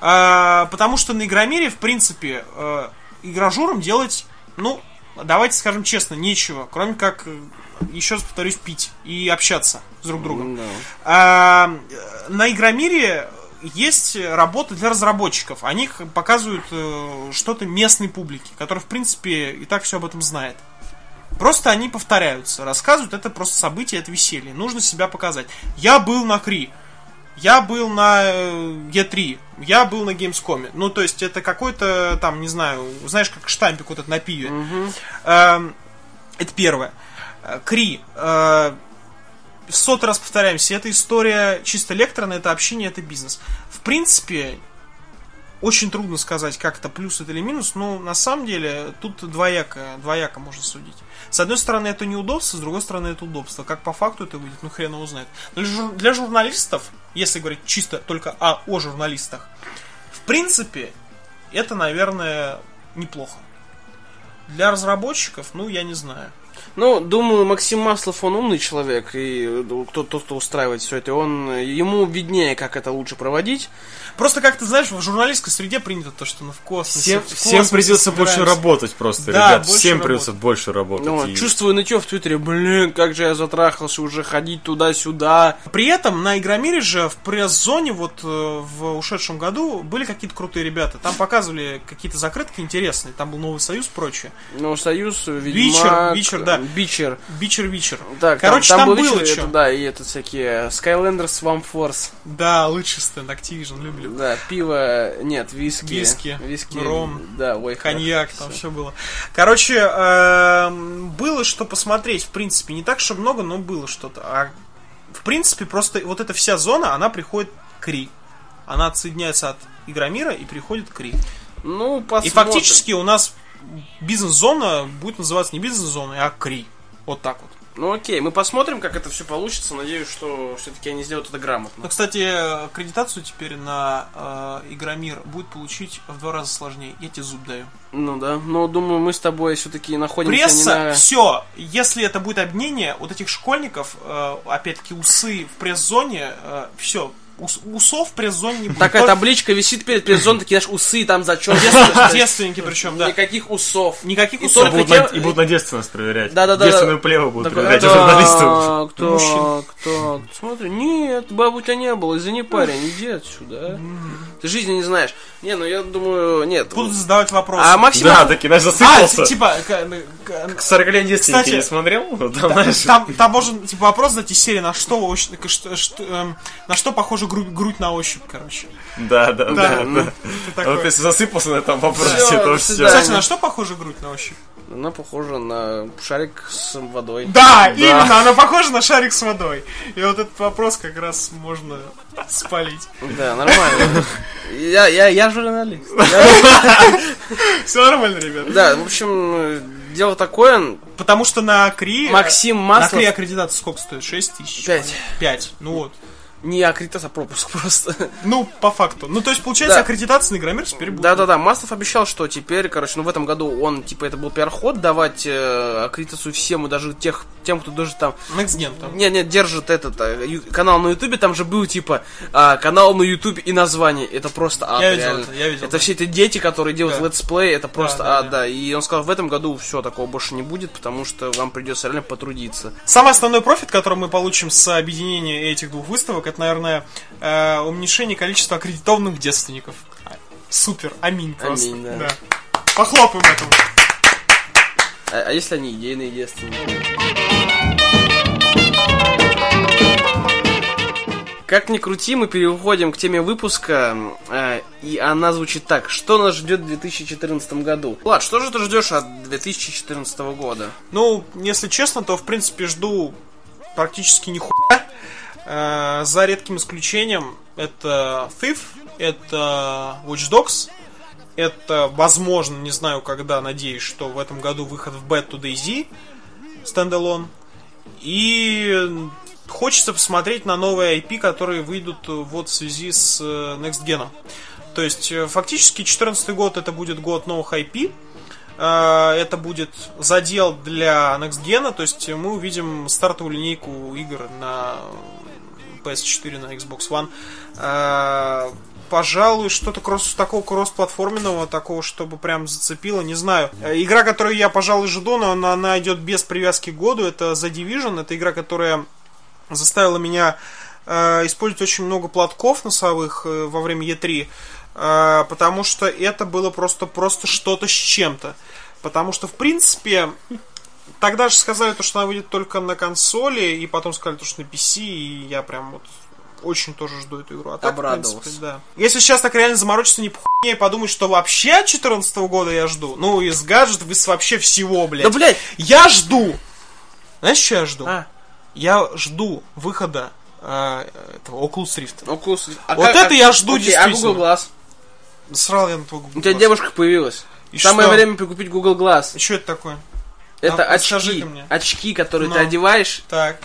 Speaker 3: А, потому что на Игромире, в принципе, э, игражурам делать, ну, давайте скажем честно, нечего. Кроме как э, еще раз повторюсь, пить и общаться с друг другом.
Speaker 2: Да.
Speaker 3: А, э, на Игромире есть работы для разработчиков. Они показывают э, что-то местной публике, которая, в принципе, и так все об этом знает. Просто они повторяются, рассказывают, это просто событие, это веселье. Нужно себя показать. Я был на Кри, я был на э, E3, я был на Gamescom. Ну, то есть, это какой-то там, не знаю, знаешь, как штампик вот этот на пиве. Эм, это первое. Э, Кри. э, в сотый раз повторяемся, это история чисто лекторная, это общение, это бизнес. В принципе, очень трудно сказать, как это плюс это или минус, но на самом деле тут двояко, двояко можно судить. С одной стороны, это неудобство, с другой стороны, это удобство. Как по факту это выйдет, ну хрен его знает. Для, для журналистов, если говорить чисто только о, о журналистах, в принципе, это, наверное, неплохо. Для разработчиков, ну, я не знаю.
Speaker 2: Ну, думаю, Максим Маслов, он умный человек, и э, кто, тот, кто устраивает все это, он, ему виднее, как это лучше проводить.
Speaker 3: Просто как ты знаешь, в журналистской среде принято то, что ну, в космосе.
Speaker 4: Всем,
Speaker 3: в
Speaker 4: всем
Speaker 3: космосе
Speaker 4: придется больше
Speaker 3: собираемся.
Speaker 4: работать просто,
Speaker 3: Да,
Speaker 4: ребят.
Speaker 3: больше
Speaker 4: Всем
Speaker 3: работать.
Speaker 4: придется больше работать.
Speaker 2: Ну,
Speaker 4: И-
Speaker 2: Чувствую нытье в Твиттере, блин, как же я затрахался уже ходить туда-сюда.
Speaker 3: При этом на Игромире же в пресс-зоне вот э, в ушедшем году были какие-то крутые ребята. Там показывали какие-то закрытки интересные. Там был Новый Союз, прочее.
Speaker 2: Ну, Союз, Ведьмак,
Speaker 3: Witcher, да.
Speaker 2: Witcher.
Speaker 3: Witcher-Witcher.
Speaker 2: Так,
Speaker 3: Короче,
Speaker 2: там,
Speaker 3: там,
Speaker 2: был
Speaker 3: было что.
Speaker 2: это, да, и это всякие Skylanders, Swap Force.
Speaker 3: Да, лучший стенд Activision, люблю.
Speaker 2: Да, пиво, нет, виски.
Speaker 3: Виски,
Speaker 2: виски
Speaker 3: ром,
Speaker 2: да, ой,
Speaker 3: Коньяк, там все было. Короче, эм, было что посмотреть, в принципе. Не так, что много, но было что-то. А в принципе, просто вот эта вся зона, она приходит к Кри. Она отсоединяется от Игромира и приходит к Кри.
Speaker 2: Ну, посмотрим.
Speaker 3: И фактически у нас бизнес-зона будет называться не бизнес-зоной, а Кри. Вот так вот.
Speaker 2: Ну окей, мы посмотрим, как это все получится. Надеюсь, что все-таки они сделают это
Speaker 3: Ну,
Speaker 2: грамотно.
Speaker 3: кстати, аккредитацию теперь на э, Игромир будет получить в два раза сложнее. Я тебе зуб даю.
Speaker 2: Ну да. Но думаю, мы с тобой все-таки находимся
Speaker 3: Пресса,
Speaker 2: не на...
Speaker 3: все. Если это будет объединение вот этих школьников, э, опять-таки усы в пресс-зоне, все. Усов в пресс-зоне не будет.
Speaker 2: Такая
Speaker 3: Только
Speaker 2: табличка висит перед пресс-зоной, такие, знаешь, усы там зачем.
Speaker 3: девствен- Девственники причем, да.
Speaker 2: Никаких усов.
Speaker 3: Никаких усов.
Speaker 4: и будут на девственность проверять.
Speaker 2: Да-да-да.
Speaker 4: Девственную плеву будут проверять
Speaker 2: «Да,
Speaker 4: журналистов.
Speaker 2: Кто, кто? Смотри, нет, бабу у тебя не было, извини, парень, иди отсюда. А. Ты жизни не знаешь. Не, ну я думаю, нет.
Speaker 3: Будут задавать вопросы.
Speaker 2: А Максим...
Speaker 4: Да, таки, знаешь,
Speaker 3: А,
Speaker 4: засыпался.
Speaker 3: ти- типа, к- к-
Speaker 4: 40 лет девственники
Speaker 3: Кстати,
Speaker 4: не смотрел? Там, знаешь,
Speaker 3: там, там можно типа вопрос задать из серии, на что, что- что, эм, на что похожа грудь, грудь на ощупь, короче.
Speaker 4: Да, да, да.
Speaker 3: Да,
Speaker 4: да.
Speaker 3: ну, ты
Speaker 4: А
Speaker 3: такой.
Speaker 4: Вот если засыпался на этом вопросе,
Speaker 2: Всё,
Speaker 4: то все.
Speaker 3: Кстати, на что похожа грудь на ощупь?
Speaker 2: Она похожа на шарик с водой.
Speaker 3: Да, именно, она похожа на шарик с водой. И вот этот вопрос как раз можно спалить.
Speaker 2: Да, нормально. Я, я, я журналист.
Speaker 3: Все нормально, ребят.
Speaker 2: Да, в общем, э, дело такое.
Speaker 3: Потому что на Кри...
Speaker 2: Максим
Speaker 3: На
Speaker 2: Маслов...
Speaker 3: Кри аккредитация сколько стоит? 6 тысяч?
Speaker 2: Пять.
Speaker 3: 5. Ну вот.
Speaker 2: Не аккредитация, а пропуск [LAUGHS] просто.
Speaker 3: Ну, по факту. Ну, то есть, получается,
Speaker 2: Да.
Speaker 3: аккредитация на Игромир теперь будет.
Speaker 2: Да-да-да, Маслов обещал, что теперь, короче, ну в этом году он, типа, это был пиар-ход, давать э, аккредитацию всем, и даже тех, тем, кто даже там
Speaker 3: Next там.
Speaker 2: Не, не, держит этот э, ю- канал на Ютубе, там же был типа а, канал на Ютубе и название. Это просто ад,
Speaker 3: Я видел
Speaker 2: реально.
Speaker 3: это, я видел,
Speaker 2: Это
Speaker 3: да.
Speaker 2: все эти дети, которые делают
Speaker 3: Да.
Speaker 2: летсплей, это просто
Speaker 3: да,
Speaker 2: ад,
Speaker 3: да.
Speaker 2: да. И он сказал, в этом году все, такого больше не будет, потому что вам придется реально потрудиться.
Speaker 3: Самый основной профит, который мы получим с объединения этих двух выставок, это, наверное, э, уменьшение количества аккредитованных девственников. Супер, аминь просто.
Speaker 2: Аминь, да.
Speaker 3: Похлопаем этому.
Speaker 2: А, а если они идейные девственники? Как ни крути, мы переходим к теме выпуска, э, и она звучит так. Что нас ждет в 2014 году? Влад, что же ты ждешь от 2014 года?
Speaker 3: Ну, если честно, то, в принципе, жду практически нихуя. Э, за редким исключением, это Thief, это Watch Dogs, это, возможно, не знаю когда, надеюсь, что в этом году выход в Bad to DayZ, стендалон. И хочется посмотреть на новые IP, которые выйдут вот в связи с э, Next Gen. То есть, э, фактически, 2014 год это будет год новых IP. Э, Это будет задел для Next Gen, то есть мы увидим стартовую линейку игр на PS4, на Xbox One. Э, Пожалуй, что-то кросс, такого кросс-платформенного, такого, чтобы прям зацепило, не знаю. Э, Игра, которую я, пожалуй, жду, но она, она идет без привязки к году, это The Division. Это игра, которая заставила меня э, использовать очень много платков носовых э, во время E3, э, потому что это было просто, просто что-то с чем-то. Потому что, в принципе, тогда же сказали, то, что она выйдет только на консоли, и потом сказали, то, что на PC, и я прям вот очень тоже жду эту игру. А так, в
Speaker 2: Обрадовался.
Speaker 3: принципе, да. Если сейчас так реально заморочиться не похуйне и подумать, что вообще от 2014 года я жду, ну, из гаджетов, из вообще всего, блядь.
Speaker 2: Да, блядь!
Speaker 3: Я жду! Знаешь, что я жду?
Speaker 2: А,
Speaker 3: Я жду выхода а, этого Oculus Rift.
Speaker 2: Oculus Rift. А
Speaker 3: Вот это я жду
Speaker 2: Окей, А
Speaker 3: действительно.
Speaker 2: Google Glass?
Speaker 3: Срал я на твой Google
Speaker 2: У тебя
Speaker 3: Glass.
Speaker 2: девушка появилась.
Speaker 3: И
Speaker 2: Самое
Speaker 3: что?
Speaker 2: время прикупить Google Glass.
Speaker 3: И что это такое?
Speaker 2: Это
Speaker 3: А,
Speaker 2: очки. Очки, которые
Speaker 3: Ну.
Speaker 2: ты одеваешь.
Speaker 3: Так.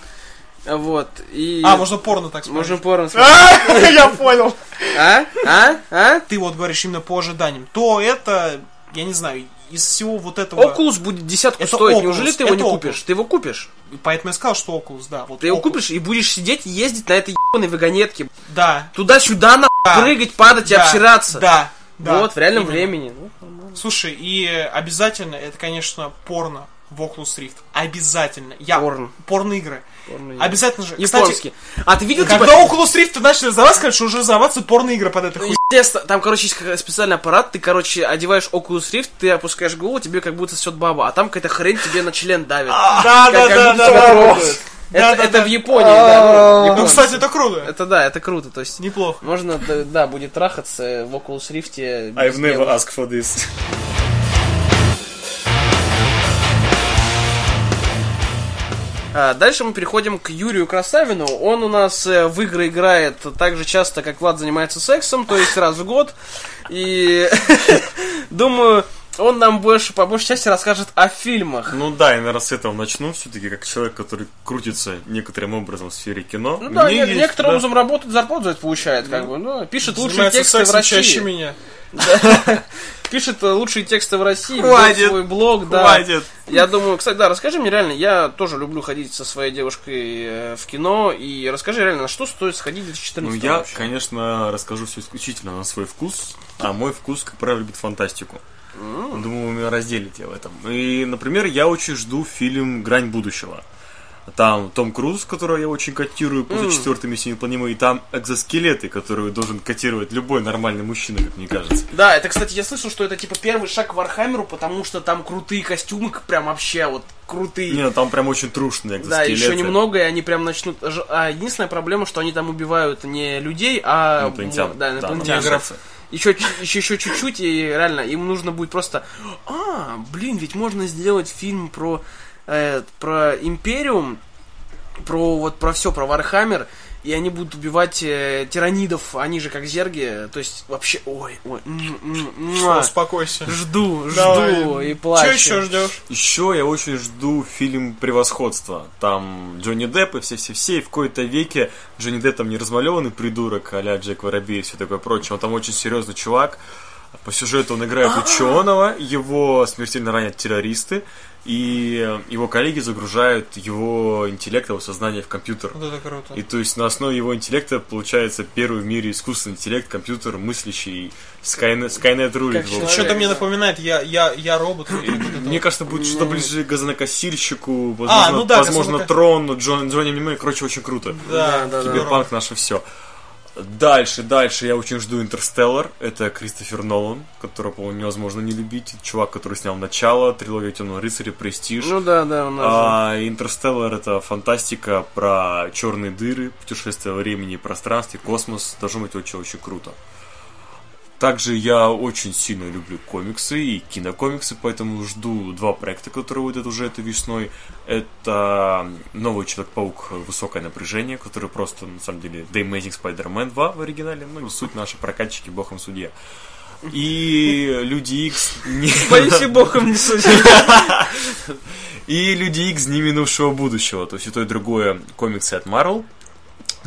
Speaker 2: Вот. И...
Speaker 3: А, можно порно так смотреть.
Speaker 2: Можно порно [LAUGHS] смотреть.
Speaker 3: Я понял.
Speaker 2: А? А? А?
Speaker 3: Ты вот говоришь именно по ожиданиям. То это, я не знаю, из всего вот этого...
Speaker 2: Oculus будет десятку
Speaker 3: Это
Speaker 2: стоить.
Speaker 3: Oculus,
Speaker 2: Неужели ты его не
Speaker 3: это
Speaker 2: купишь?
Speaker 3: Oculus.
Speaker 2: Ты его купишь.
Speaker 3: Поэтому я сказал, что Oculus, да. Вот
Speaker 2: Ты его
Speaker 3: Oculus.
Speaker 2: купишь и будешь сидеть и ездить на этой ебаной вагонетке.
Speaker 3: Да.
Speaker 2: Туда-сюда на
Speaker 3: Да.
Speaker 2: прыгать, падать и
Speaker 3: да,
Speaker 2: обсираться.
Speaker 3: Да. да,
Speaker 2: вот, в реальном
Speaker 3: именно.
Speaker 2: времени. Ну.
Speaker 3: Слушай, и обязательно, это, конечно, порно в Oculus Rift. Обязательно. Я...
Speaker 2: Порно.
Speaker 3: Порно-игры.
Speaker 2: Порно-игры.
Speaker 3: Обязательно же.
Speaker 2: Японский. А ты видел,
Speaker 3: Кстати,
Speaker 2: типа,
Speaker 3: когда Oculus Rift начали раздаваться, конечно, уже раздаваться порно-игры под это хуй.
Speaker 2: Естественно, там, короче, есть специальный аппарат, ты, короче, одеваешь Oculus Rift, ты опускаешь голову, тебе как будто сосет баба, а там какая-то хрень тебе на член давит.
Speaker 3: Да,
Speaker 2: Как-
Speaker 3: да, да, да, да.
Speaker 2: Это
Speaker 3: да,
Speaker 2: это
Speaker 3: да.
Speaker 2: в Японии, да. ну,
Speaker 3: Ну,
Speaker 2: японцы.
Speaker 3: кстати, это круто.
Speaker 2: Это да, это круто, то есть
Speaker 3: Неплохо.
Speaker 2: можно, да, да, будет трахаться в Oculus Rift.
Speaker 4: I've never asked for this.
Speaker 2: Дальше мы переходим к Юрию Красавину. Он у нас э, в игры играет так же часто, как Влад занимается сексом, то есть раз в год. И [LAUGHS] думаю, он нам больше, по большей части расскажет о фильмах.
Speaker 4: Ну да, я, наверное, с этого начну. Все-таки как человек, который крутится некоторым образом в сфере кино.
Speaker 2: Ну да,
Speaker 4: мне
Speaker 2: не-
Speaker 4: есть,
Speaker 2: некоторым
Speaker 4: да,
Speaker 2: образом работает, зарплату за это получает, как бы. Ну, пишет лучшие
Speaker 3: Занимается
Speaker 2: тексты в
Speaker 3: сексом чаще
Speaker 2: России.
Speaker 3: меня. [LAUGHS]
Speaker 2: Пишет э, лучшие тексты в России,
Speaker 3: Хватит.
Speaker 2: свой блог, да.
Speaker 4: Хватит.
Speaker 2: Я думаю, кстати, да, расскажи мне реально, я тоже люблю ходить со своей девушкой э, в кино, и расскажи реально, на что стоит сходить в
Speaker 4: Ну,
Speaker 2: 2014
Speaker 4: я,
Speaker 2: вообще?
Speaker 4: конечно, расскажу все исключительно на свой вкус, а мой вкус, как правило, любит фантастику. Думаю, вы меня разделите в этом. И, например, я очень жду фильм «Грань будущего». Там Том Круз, которого я очень котирую по за четвертой миссии невыполнимой, и там экзоскелеты, которые должен котировать любой нормальный мужчина, как мне кажется.
Speaker 2: Да, это, кстати, я слышал, что это типа первый шаг к Warhammer у, потому что там крутые костюмы, к- прям вообще вот крутые.
Speaker 4: Не, ну там прям очень трушные
Speaker 2: Да,
Speaker 4: экзоскелеты.
Speaker 2: еще немного, и они прям начнут... А единственная проблема, что они там убивают не людей, а...
Speaker 4: Инопланетян.
Speaker 2: Да,
Speaker 4: Да,
Speaker 2: инопланетян.
Speaker 4: негров.
Speaker 2: Еще, еще, еще чуть-чуть, и реально, им нужно будет просто... А, блин, ведь можно сделать фильм про, э, про Империум, про вот про все, про Warhammer, и они будут убивать э, тиранидов, они же как зерги, то есть вообще, ой, ой, м, м, муа.
Speaker 3: Успокойся.
Speaker 2: жду, жду
Speaker 3: Давай.
Speaker 2: и плачу.
Speaker 3: Че еще ждешь?
Speaker 4: Еще я очень жду фильм «Превосходство». Там Джонни Депп и все-все-все, и в какой-то веке Джонни Депп там не размалеванный придурок, а Джек Воробей и все такое прочее. Он там очень серьезный чувак. По сюжету он играет [GASPS] ученого, его смертельно ранят террористы, и его коллеги загружают его интеллект, его сознание в компьютер.
Speaker 3: Вот это круто.
Speaker 4: И то есть на основе его интеллекта получается первый в мире искусственный интеллект, компьютер мыслящий, Skynet, Skynet рулит.
Speaker 3: Что-то мне напоминает, я, я, я робот. Вот это вот.
Speaker 4: Мне кажется, будет что-то ближе к газонокосильщику, возможно,
Speaker 3: А, ну да,
Speaker 4: возможно
Speaker 3: газоноко-
Speaker 4: Трон, Джон, Джонни Мнемей, короче, очень круто.
Speaker 3: Да,
Speaker 2: да, да.
Speaker 4: Киберпанк наше все. Дальше, дальше я очень жду Интерстеллар. Это Кристофер Нолан, которого, по-моему, невозможно не любить. Чувак, который снял начало, трилогия Темного рыцаря, Престиж.
Speaker 2: Ну да, да, у нас.
Speaker 4: А Интерстеллар это фантастика про черные дыры, путешествие во времени и пространстве, космос. Должно быть очень-очень круто. Также я очень сильно люблю комиксы и кинокомиксы, поэтому жду два проекта, которые выйдут уже этой весной. Это новый Человек-паук Высокое напряжение, который просто, на самом деле, The Amazing Spider-Man 2 в оригинале, ну и суть наши прокатчики, богом судья. И Люди Икс... не-
Speaker 2: Боюсь и богом не судить. [LAUGHS]
Speaker 4: И Люди Икс Дни минувшего будущего. То есть и то, и другое комиксы от Marvel.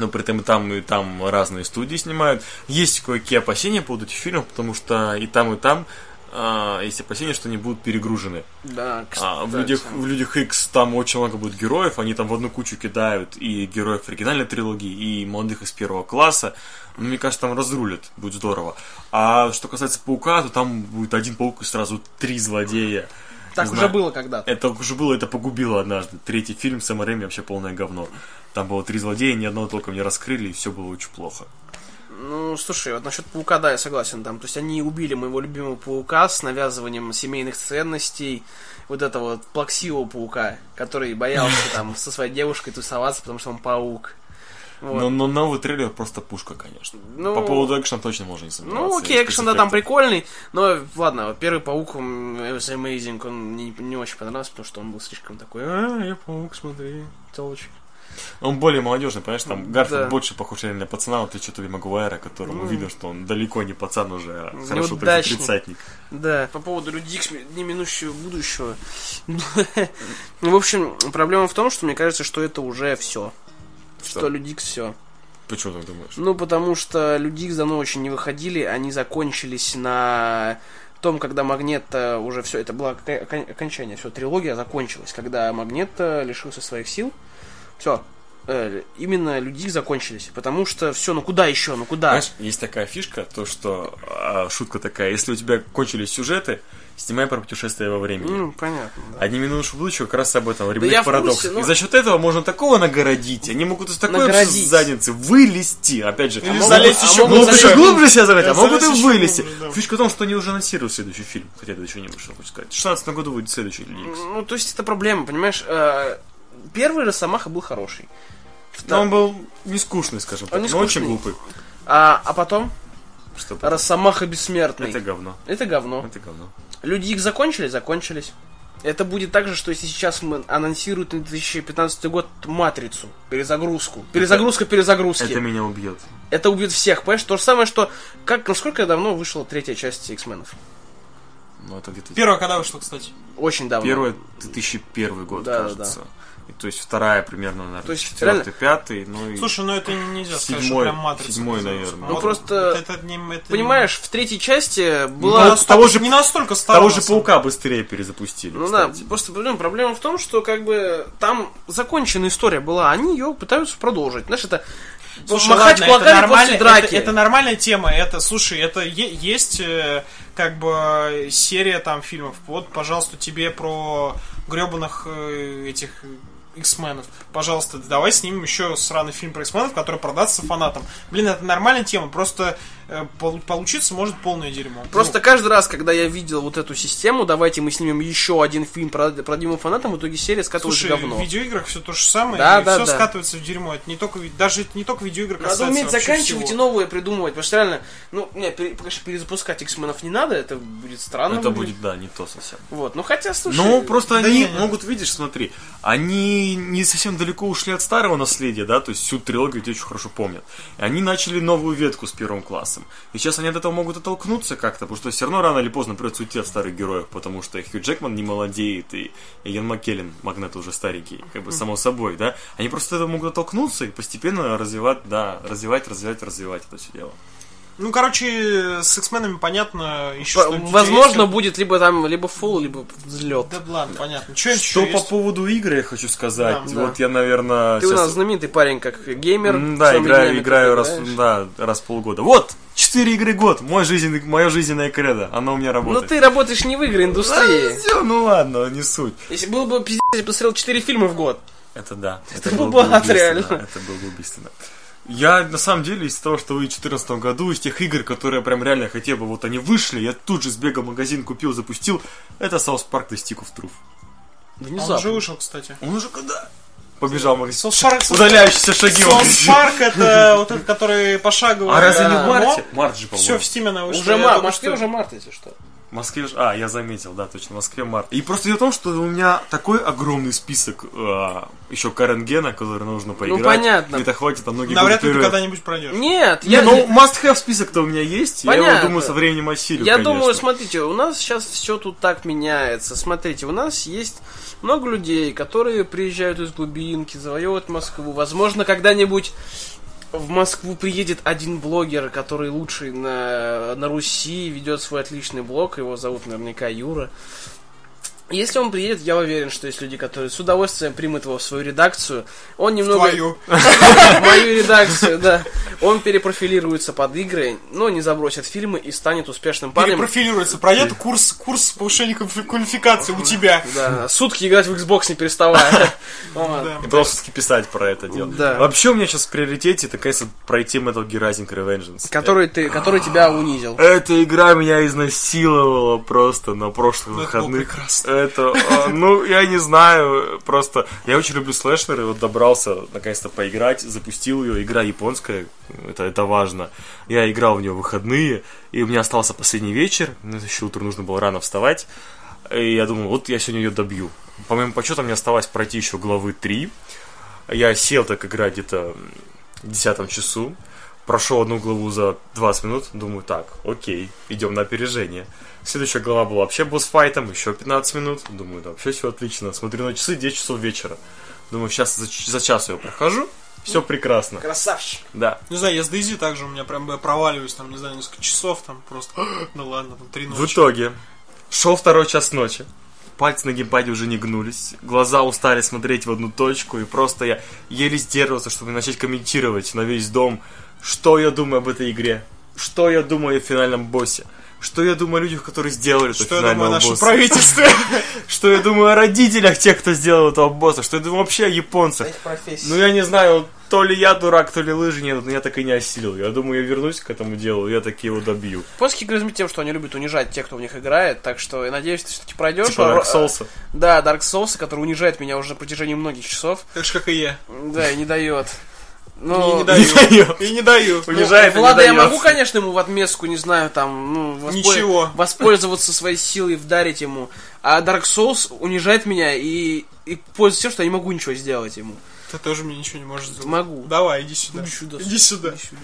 Speaker 4: Но при этом и там, и там разные студии снимают. Есть кое-какие опасения по поводу этих фильмов, потому что и там, и там а, есть опасения, что они будут перегружены.
Speaker 2: Да,
Speaker 4: А, в,
Speaker 2: кстати.
Speaker 4: людях, в Людях X там очень много будет героев, они там в одну кучу кидают и героев оригинальной трилогии, и молодых из первого класса. Ну, мне кажется, там разрулят, будет здорово. А что касается Паука, то там будет один Паук и сразу три злодея.
Speaker 2: Так
Speaker 4: Не
Speaker 2: уже
Speaker 4: знаю.
Speaker 2: было когда-то.
Speaker 4: Это уже было, это погубило однажды. Третий фильм с Сэма Рэйми вообще полное говно. Там было три злодея, ни одного толком не раскрыли, и все было очень плохо.
Speaker 2: Ну, слушай, вот насчет паука, да, я согласен там. То есть они убили моего любимого паука с навязыванием семейных ценностей, вот этого вот плаксивого паука, который боялся там со своей девушкой тусоваться, потому что он паук. Вот.
Speaker 4: Но, но новый трейлер просто пушка, конечно.
Speaker 2: Ну,
Speaker 4: По поводу экшена точно можно не сомневаться.
Speaker 2: Ну, окей, экшен, да, там прикольный, но, ладно, первый паук, was amazing, он мне не, не очень понравился, потому что он был слишком такой, а, я паук, смотри, телочек.
Speaker 4: Он более молодежный, понимаешь, там Гарфилд
Speaker 2: Да.
Speaker 4: больше похож реально на пацана, вот ты что-то Магуайра, которому видно, что он далеко не пацан уже, а хорошо
Speaker 2: Неудачник.
Speaker 4: тридцатник.
Speaker 2: Да, по поводу Люди Икс неминущего будущего. [LAUGHS] Ну, в общем, проблема в том, что мне кажется, что это уже все. Что,
Speaker 4: Что?
Speaker 2: Люди Икс все.
Speaker 4: Почему так думаешь?
Speaker 2: Ну, потому что Люди Икс давно очень не выходили, они закончились на том, когда Магнета уже все, это было окончание, все, трилогия закончилась, когда Магнета лишился своих сил. Все, именно Люди Икс закончились, потому что все, ну куда еще, ну куда?
Speaker 4: Знаешь, есть такая фишка, то что а, шутка такая, если у тебя кончились сюжеты, снимай про путешествия во времени.
Speaker 2: Ну, понятно, да.
Speaker 4: Одни минуты будущего как раз об этом, ремейк
Speaker 2: в
Speaker 4: парадокс.
Speaker 2: курсе, но-
Speaker 4: И за счет этого можно такого нагородить. Они могут из такой
Speaker 2: Наградить.
Speaker 4: задницы вылезти. Опять же,
Speaker 3: Или
Speaker 4: могут-
Speaker 3: залезть
Speaker 4: а
Speaker 3: еще
Speaker 4: могут
Speaker 3: глубже.
Speaker 4: еще глубже себя залезть, а могут и вылезти.
Speaker 3: глубже, да.
Speaker 4: Фишка в том, что они уже анонсируют следующий фильм, хотя это еще не вышел, хочу сказать. В 16 году выйдет следующий Люди Икс.
Speaker 2: Ну, то есть это проблема, понимаешь? Э, Первый Росомаха был хороший.
Speaker 4: Но он был не скучный, скажем так,
Speaker 2: не
Speaker 4: но очень глупый.
Speaker 2: А, а потом
Speaker 4: Что
Speaker 2: Росомаха бессмертный.
Speaker 4: Это говно.
Speaker 2: Это говно.
Speaker 4: Это говно.
Speaker 2: Люди их закончили, закончились. Это будет так же, что если сейчас мы анонсируют на 2015 год матрицу, перезагрузку. Перезагрузка перезагрузки.
Speaker 4: Это
Speaker 2: Это,
Speaker 4: меня убьет.
Speaker 2: убьет всех, понимаешь? То же самое, что как насколько давно вышла третья часть X-менов?
Speaker 4: Ну, это где-то...
Speaker 3: Первая когда вышла, кстати?
Speaker 2: Очень давно.
Speaker 4: Первый 2001 год,
Speaker 2: Да,
Speaker 4: кажется. И, то есть вторая примерно, наверное,
Speaker 2: То есть,
Speaker 4: четвертый,
Speaker 2: реально-
Speaker 4: пятый, ну и...
Speaker 3: Слушай, ну это нельзя сказать, что
Speaker 4: Седьмой-
Speaker 3: прям матрица.
Speaker 4: седьмой,
Speaker 3: называется.
Speaker 4: наверное.
Speaker 2: Ну,
Speaker 3: Вот
Speaker 2: просто,
Speaker 3: это не- это не-
Speaker 2: Понимаешь, в третьей части была...
Speaker 4: Ну,
Speaker 3: настолько-
Speaker 4: того же-
Speaker 3: не настолько старого.
Speaker 4: Того же паука быстрее перезапустили,
Speaker 2: Ну да,
Speaker 4: кстати.
Speaker 2: просто блин, проблема в том, что как бы там законченная история была, они ее пытаются продолжить. Знаешь, это
Speaker 3: Слушай,
Speaker 2: махать
Speaker 3: ладно, это нормально,
Speaker 2: после драки.
Speaker 3: Это, это нормальная тема. Это, слушай, это е- есть э, как бы серия там фильмов. Вот, пожалуйста, тебе про гребаных этих X-менов. Пожалуйста, давай снимем еще сраный фильм про X-менов, который продастся фанатам. Блин, это нормальная тема. Просто получиться может полное дерьмо.
Speaker 2: Просто каждый раз, когда я видел вот эту систему, давайте мы снимем еще один фильм про продвинутым фанатам, в итоге серия
Speaker 3: Ну,
Speaker 2: скатывалась
Speaker 3: Слушай,
Speaker 2: в говно.
Speaker 3: в видеоиграх все то же самое,
Speaker 2: Да,
Speaker 3: и
Speaker 2: да,
Speaker 3: все
Speaker 2: да.
Speaker 3: скатывается в дерьмо. Это не только, даже это не только видеоигры
Speaker 2: Надо
Speaker 3: касается
Speaker 2: уметь заканчивать
Speaker 3: всего.
Speaker 2: и новые придумывать, потому что реально, ну, не, пере- конечно, перезапускать X-менов не надо, это будет странно.
Speaker 4: Это будет, да, не то совсем.
Speaker 2: Вот, ну хотя, слушай...
Speaker 4: Ну, просто
Speaker 3: да
Speaker 4: они
Speaker 3: не,
Speaker 4: могут, видишь, смотри, они не совсем далеко ушли от старого наследия, да, то есть всю трилогию эти очень хорошо помнят. И они начали новую ветку с первым классом. И сейчас они от этого могут оттолкнуться как-то, потому что все равно рано или поздно придется уйти от старых героев, потому что Хью Джекман не молодеет, и Иэн Маккеллен, Магнет уже старенький, как бы само собой, да. Они просто от этого могут оттолкнуться и постепенно развивать, да, развивать, развивать, развивать это все дело.
Speaker 3: Ну, короче, с X-менами понятно еще
Speaker 2: По-
Speaker 3: что-нибудь
Speaker 2: Возможно,
Speaker 3: интересное.
Speaker 2: будет либо там, либо фул, либо взлет.
Speaker 3: Да ладно, понятно. Что,
Speaker 4: Что по поводу игры я хочу сказать.
Speaker 3: Да,
Speaker 4: вот я, наверное,
Speaker 2: Ты у
Speaker 4: щас-
Speaker 2: нас знаменитый парень, как геймер.
Speaker 4: Да, играю, играю раз, да, раз в полгода. Вот, 4 игры в год, мой жизненный, мое жизненное кредо, оно у меня
Speaker 2: Ну
Speaker 4: работает.
Speaker 2: ты работаешь не в игре индустрии.
Speaker 4: Все, ну ладно, не суть.
Speaker 2: Если был бы пиздец, я бы посмотрел 4 фильма в год.
Speaker 4: Это да.
Speaker 2: Это
Speaker 4: было
Speaker 2: был бы ад, реально.
Speaker 4: Это было бы убийственно. Я, на самом деле, из того, что вы в 2014 году, из тех игр, которые я прям реально хотел бы, вот они вышли, я тут же сбегал в магазин, купил, запустил, это South Park The Stick of Truth.
Speaker 3: Он
Speaker 2: Внезапно.
Speaker 3: уже вышел, кстати.
Speaker 4: Он уже когда? Побежал в магазин.
Speaker 3: South Park,
Speaker 4: Удаляющиеся шаги магазин.
Speaker 3: Парк это [LAUGHS] вот этот, который пошаговый.
Speaker 4: А разве не в марте? Март же, по-моему.
Speaker 3: Все в Стиме она вышла.
Speaker 2: Уже март, в
Speaker 3: только
Speaker 2: Москве
Speaker 3: что-
Speaker 2: уже март, если что.
Speaker 4: В Москве... А, я заметил, да, точно, в Москве март. И просто дело в том, что у меня такой огромный список а, еще current gen а, который нужно поиграть.
Speaker 2: понятно.
Speaker 4: Где-то хватит, а многие
Speaker 3: Навряд ли ты когда-нибудь пройдешь.
Speaker 2: Нет,
Speaker 4: Не,
Speaker 2: я,
Speaker 4: ну, must-have список-то у меня есть. Я его,
Speaker 2: Понятно.
Speaker 4: думаю, со временем осилю,
Speaker 2: я
Speaker 4: конечно.
Speaker 2: думаю, смотрите, у нас сейчас все тут так меняется. Смотрите, у нас есть много людей, которые приезжают из глубинки, завоевывают Москву. Возможно, когда-нибудь в Москву приедет один блогер, который лучший на, на Руси, ведет свой отличный блог, его зовут наверняка Юра. Если он приедет, я уверен, что есть люди, которые с удовольствием примут его в свою редакцию. Он немного...
Speaker 3: Твою. [LAUGHS]
Speaker 2: в мою редакцию, да. Он перепрофилируется под игры, но не забросит фильмы и станет успешным парнем.
Speaker 3: Перепрофилируется. Пройдет курс, курс повышения квалифи- квалификации у тебя.
Speaker 2: Да, сутки играть в Xbox не переставая. [LAUGHS] [LAUGHS]
Speaker 4: И потом все-таки писать про это дело.
Speaker 2: Да.
Speaker 4: Вообще у меня сейчас в приоритете это, конечно, пройти Metal Gear Rising Revengeance.
Speaker 2: Который ты, который тебя унизил.
Speaker 4: Эта игра меня изнасиловала просто на прошлых
Speaker 3: это было
Speaker 4: выходных.
Speaker 3: прекрасно.
Speaker 4: Это, а, ну, я не знаю, просто я очень люблю слэшеры, вот добрался наконец-то поиграть, запустил ее, игра японская, это, это важно. Я играл в нее выходные, и у меня остался последний вечер, на следующее утро нужно было рано вставать, и я думал, вот я сегодня ее добью. По моим подсчетам, мне оставалось пройти еще главы 3. Я сел так играть где-то в 10 часу, прошел одну главу за 20 минут, думаю, так, окей, идем на опережение. Следующая глава была вообще босс-файтом, еще 15 минут, думаю, да, вообще все отлично. Смотрю на часы, 10 часов вечера. Думаю, сейчас за, за час я прохожу, все прекрасно.
Speaker 2: Красавчик.
Speaker 4: Да.
Speaker 3: Не знаю, я с Дейзи также у меня прям я проваливаюсь, там, не знаю, несколько часов, там просто. Ну ладно, там три
Speaker 4: В
Speaker 3: ночи.
Speaker 4: итоге, шел второй час ночи. Пальцы на геймпаде уже не гнулись, глаза устали смотреть в одну точку, и просто я еле сдерживался, чтобы начать комментировать на весь дом, что я думаю об этой игре, что я думаю о финальном боссе, что я думаю о людях, которые сделали этого
Speaker 3: Что я думаю о нашем
Speaker 4: босса,
Speaker 3: правительстве? [LAUGHS]
Speaker 4: что я думаю о родителях тех, кто сделал этого босса, что я думаю вообще о японцах. Ну, я не знаю, то ли я дурак, то ли лыжи нет, но я так и не осилил. Я думаю, я вернусь к этому делу, я таки его добью.
Speaker 2: Японские игры тем, что они любят унижать тех, кто в них играет, так что я надеюсь, ты все-таки пройдешь.
Speaker 4: Типа
Speaker 2: А,
Speaker 4: Dark Souls.
Speaker 2: Да, Dark Souls, который унижает меня уже на протяжении многих часов.
Speaker 3: Так же, как и я.
Speaker 2: Да, и не дает.
Speaker 3: И
Speaker 2: Ну,
Speaker 3: не даю.
Speaker 4: даю.
Speaker 3: И не даю.
Speaker 2: ну,
Speaker 4: Унижает и не
Speaker 2: Влада я могу, конечно, ему в отместку, не знаю, там, ну, воспо-
Speaker 3: Ничего.
Speaker 2: воспользоваться своей силой, вдарить ему. А Dark Souls унижает меня и, и пользуется тем, что я не могу ничего сделать ему.
Speaker 3: Ты тоже мне ничего не можешь сделать.
Speaker 2: Могу.
Speaker 3: Давай, иди сюда.
Speaker 2: Иди сюда.
Speaker 3: Иди сюда.
Speaker 2: Иди сюда.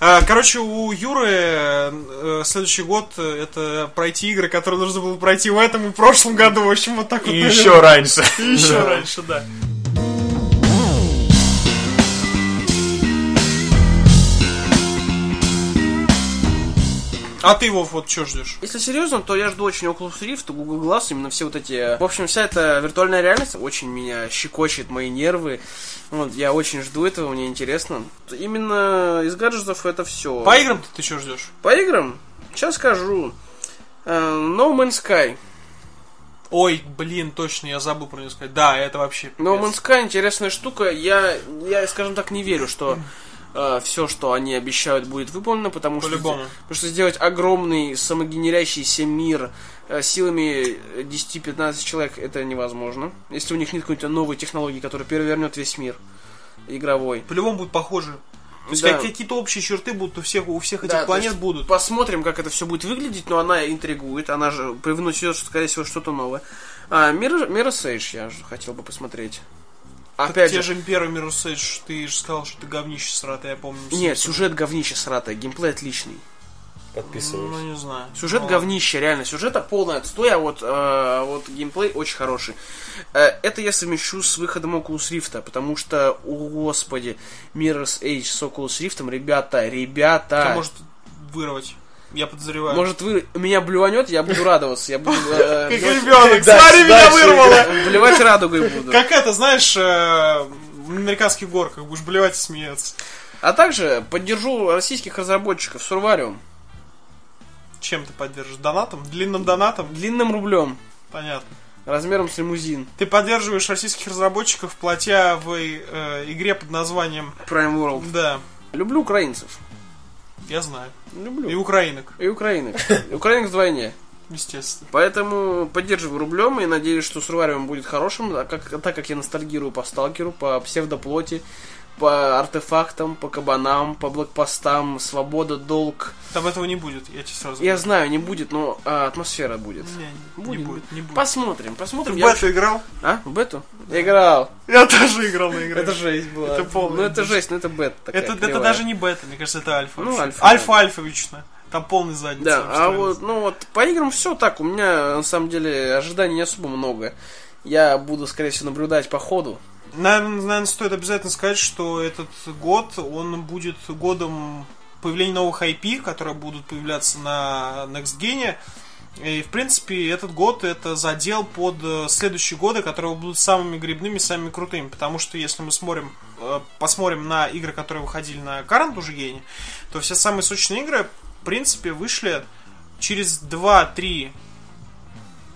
Speaker 3: А, Короче, у Юры э, следующий год э, это пройти игры, которые нужно было пройти в этом и в прошлом году. В общем, вот так вот.
Speaker 4: И
Speaker 3: наверное.
Speaker 4: еще раньше.
Speaker 3: И еще раньше, да. А ты, Вов, вот что ждешь?
Speaker 2: Если серьезно, то я жду очень Oculus Rift, Google Glass, именно все вот эти... В общем, вся эта виртуальная реальность очень меня щекочет, мои нервы. Вот, я очень жду этого, мне интересно. Именно из гаджетов это все.
Speaker 3: По играм ты что ждешь?
Speaker 2: По играм? Сейчас скажу. Э, No Man's Sky.
Speaker 3: Ой, блин, точно, я забыл про него сказать. Да, это вообще...
Speaker 2: No
Speaker 3: пипец.
Speaker 2: Man's Sky интересная штука. Я, я, скажем так, не верю, что все, что они обещают, будет выполнено, потому что, потому что сделать огромный самогенерящийся мир э, силами 10-15 человек это невозможно. Если у них нет какой-то новой технологии, которая перевернет весь мир игровой.
Speaker 3: По-любому будут похожи. То есть
Speaker 2: Да.
Speaker 3: как- какие-то общие черты будут у всех, у всех этих
Speaker 2: Да,
Speaker 3: планет будут.
Speaker 2: Посмотрим, как это все будет выглядеть, но она интригует, она же привнесет, скорее всего, что-то новое. А, Mirror, Mirror's Edge я же хотел бы посмотреть.
Speaker 3: Так
Speaker 2: Опять
Speaker 3: те
Speaker 2: же,
Speaker 3: же первый Mirror's Edge, ты же сказал, что ты говнище сратый, я помню.
Speaker 2: нет, сюжет говнище сратое, геймплей отличный.
Speaker 3: Ну,
Speaker 4: Подписываюсь.
Speaker 3: не знаю.
Speaker 2: Сюжет
Speaker 3: Ну,
Speaker 2: говнище, реально. Сюжета полный отстой, а вот, э, вот геймплей очень хороший. Э, это я совмещу с выходом Oculus Rift, потому что, о господи, Mirror's Edge с Oculus Rift, ребята, ребята...
Speaker 3: Тебя может вырвать. Я подозреваю.
Speaker 2: Может, вы меня блюванет, я буду радоваться. Я буду... э, [LAUGHS]
Speaker 3: Как
Speaker 2: делать-
Speaker 3: ребенок.
Speaker 2: Да,
Speaker 3: Смотри, меня
Speaker 2: дальше
Speaker 3: вырвало.
Speaker 2: Блевать радугой буду.
Speaker 3: Как это, знаешь, э, в американских горках будешь блевать и смеяться.
Speaker 2: А также поддержу российских разработчиков Сурвариум.
Speaker 3: Чем ты поддержишь? Донатом? Длинным донатом?
Speaker 2: Длинным рублем.
Speaker 3: Понятно.
Speaker 2: Размером с лимузин.
Speaker 3: Ты поддерживаешь российских разработчиков, платя в э, игре под названием...
Speaker 2: Prime World.
Speaker 3: Да,
Speaker 2: Люблю украинцев.
Speaker 3: Я знаю.
Speaker 2: Люблю.
Speaker 3: И украинок,
Speaker 2: И украинок. Украинок вдвойне.
Speaker 3: естественно.
Speaker 2: Поэтому поддерживаю рублем и надеюсь, что Сурвариум будет хорошим, а как, так как я ностальгирую по Сталкеру, по псевдоплоти, по артефактам, по кабанам, по блокпостам, свобода, долг.
Speaker 3: Там этого не будет, я тебе сразу
Speaker 2: Я
Speaker 3: говорю.
Speaker 2: знаю, не будет, но а, атмосфера будет.
Speaker 3: Не, не
Speaker 2: Будет.
Speaker 3: будет, не будет.
Speaker 2: Посмотрим,
Speaker 3: Ты
Speaker 2: посмотрим.
Speaker 3: в
Speaker 2: Я
Speaker 3: бету играл?
Speaker 2: А, в бету? Я играл.
Speaker 3: Я тоже играл на игре.
Speaker 2: Это жесть была.
Speaker 3: Это полная
Speaker 2: Ну это жесть, ну это бета такая
Speaker 3: Это, это даже не бета, мне кажется, это альфа.
Speaker 2: Ну, альфа, да.
Speaker 3: Альфа-альфа вечно. Там полный задница.
Speaker 2: Да, а вот, ну вот, по играм все так, у меня, на самом деле, ожиданий не особо много. Я буду, скорее всего, наблюдать по ходу,
Speaker 3: Наверное, наверное, стоит обязательно сказать, что этот год, он будет годом появления новых IP, которые будут появляться на Next Gen. И, в принципе, этот год это задел под э, следующие годы, которые будут самыми грибными, самыми крутыми. Потому что если мы смотрим, э, посмотрим на игры, которые выходили на Current уже гене, то все самые сочные игры, в принципе, вышли через 2-3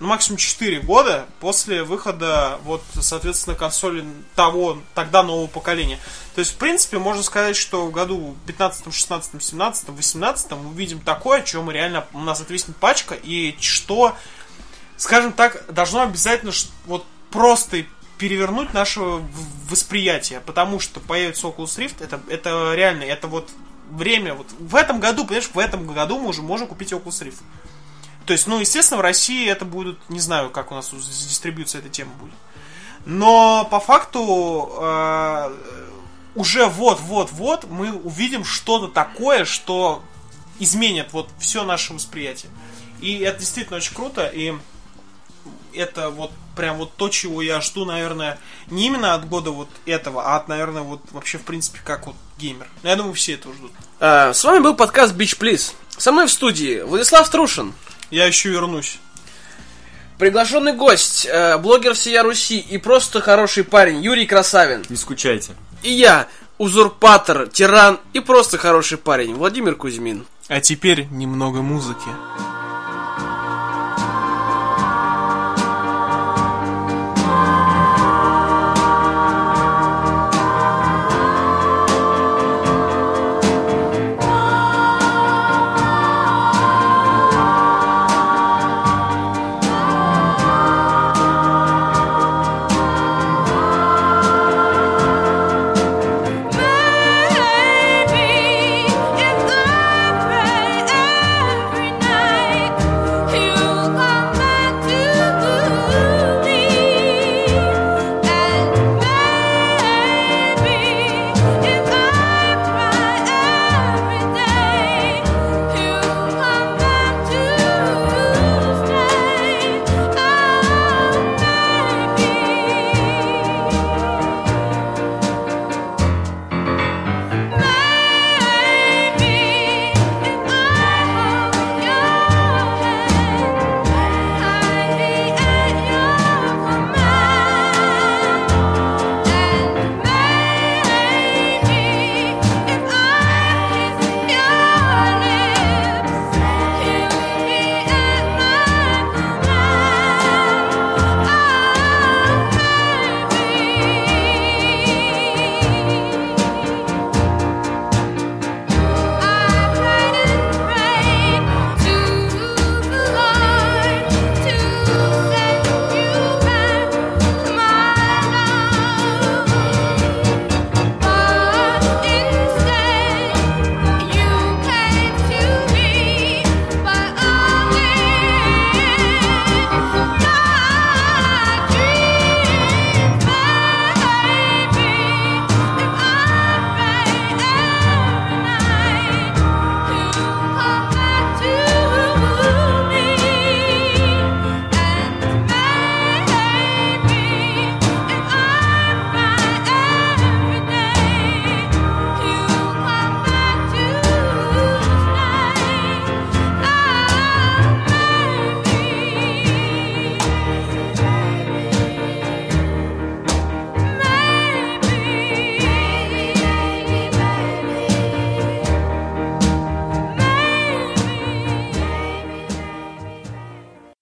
Speaker 3: ну, максимум 4 года после выхода, вот, соответственно, консоли того, тогда нового поколения. То есть, в принципе, можно сказать, что в году 15, 16, 17, 18 мы увидим такое, мы реально, у нас отвиснет пачка, и что, скажем так, должно обязательно вот просто перевернуть наше восприятие, потому что появится Oculus Rift, это, это реально, это вот время, вот в этом году, понимаешь, в этом году мы уже можем купить Oculus Rift. То есть, ну, естественно, в России это будет, не знаю, как у нас с дистрибьюцией эта тема будет. Но по факту э, уже вот-вот-вот мы увидим что-то такое, что изменит вот все наше восприятие. И это действительно очень круто, и это вот прям вот то, чего я жду, наверное, не именно от года вот этого, а от, наверное, вот вообще в принципе как вот геймер. Я думаю, все этого ждут.
Speaker 2: Э, С вами был подкаст Beach Please. Со мной в студии Владислав Трушин.
Speaker 3: Я еще вернусь.
Speaker 2: Приглашенный гость, э, блогер всея Руси и просто хороший парень Юрий Красавин.
Speaker 4: Не скучайте.
Speaker 2: И я, узурпатор, тиран и просто хороший парень Владимир Кузьмин.
Speaker 3: А теперь немного музыки.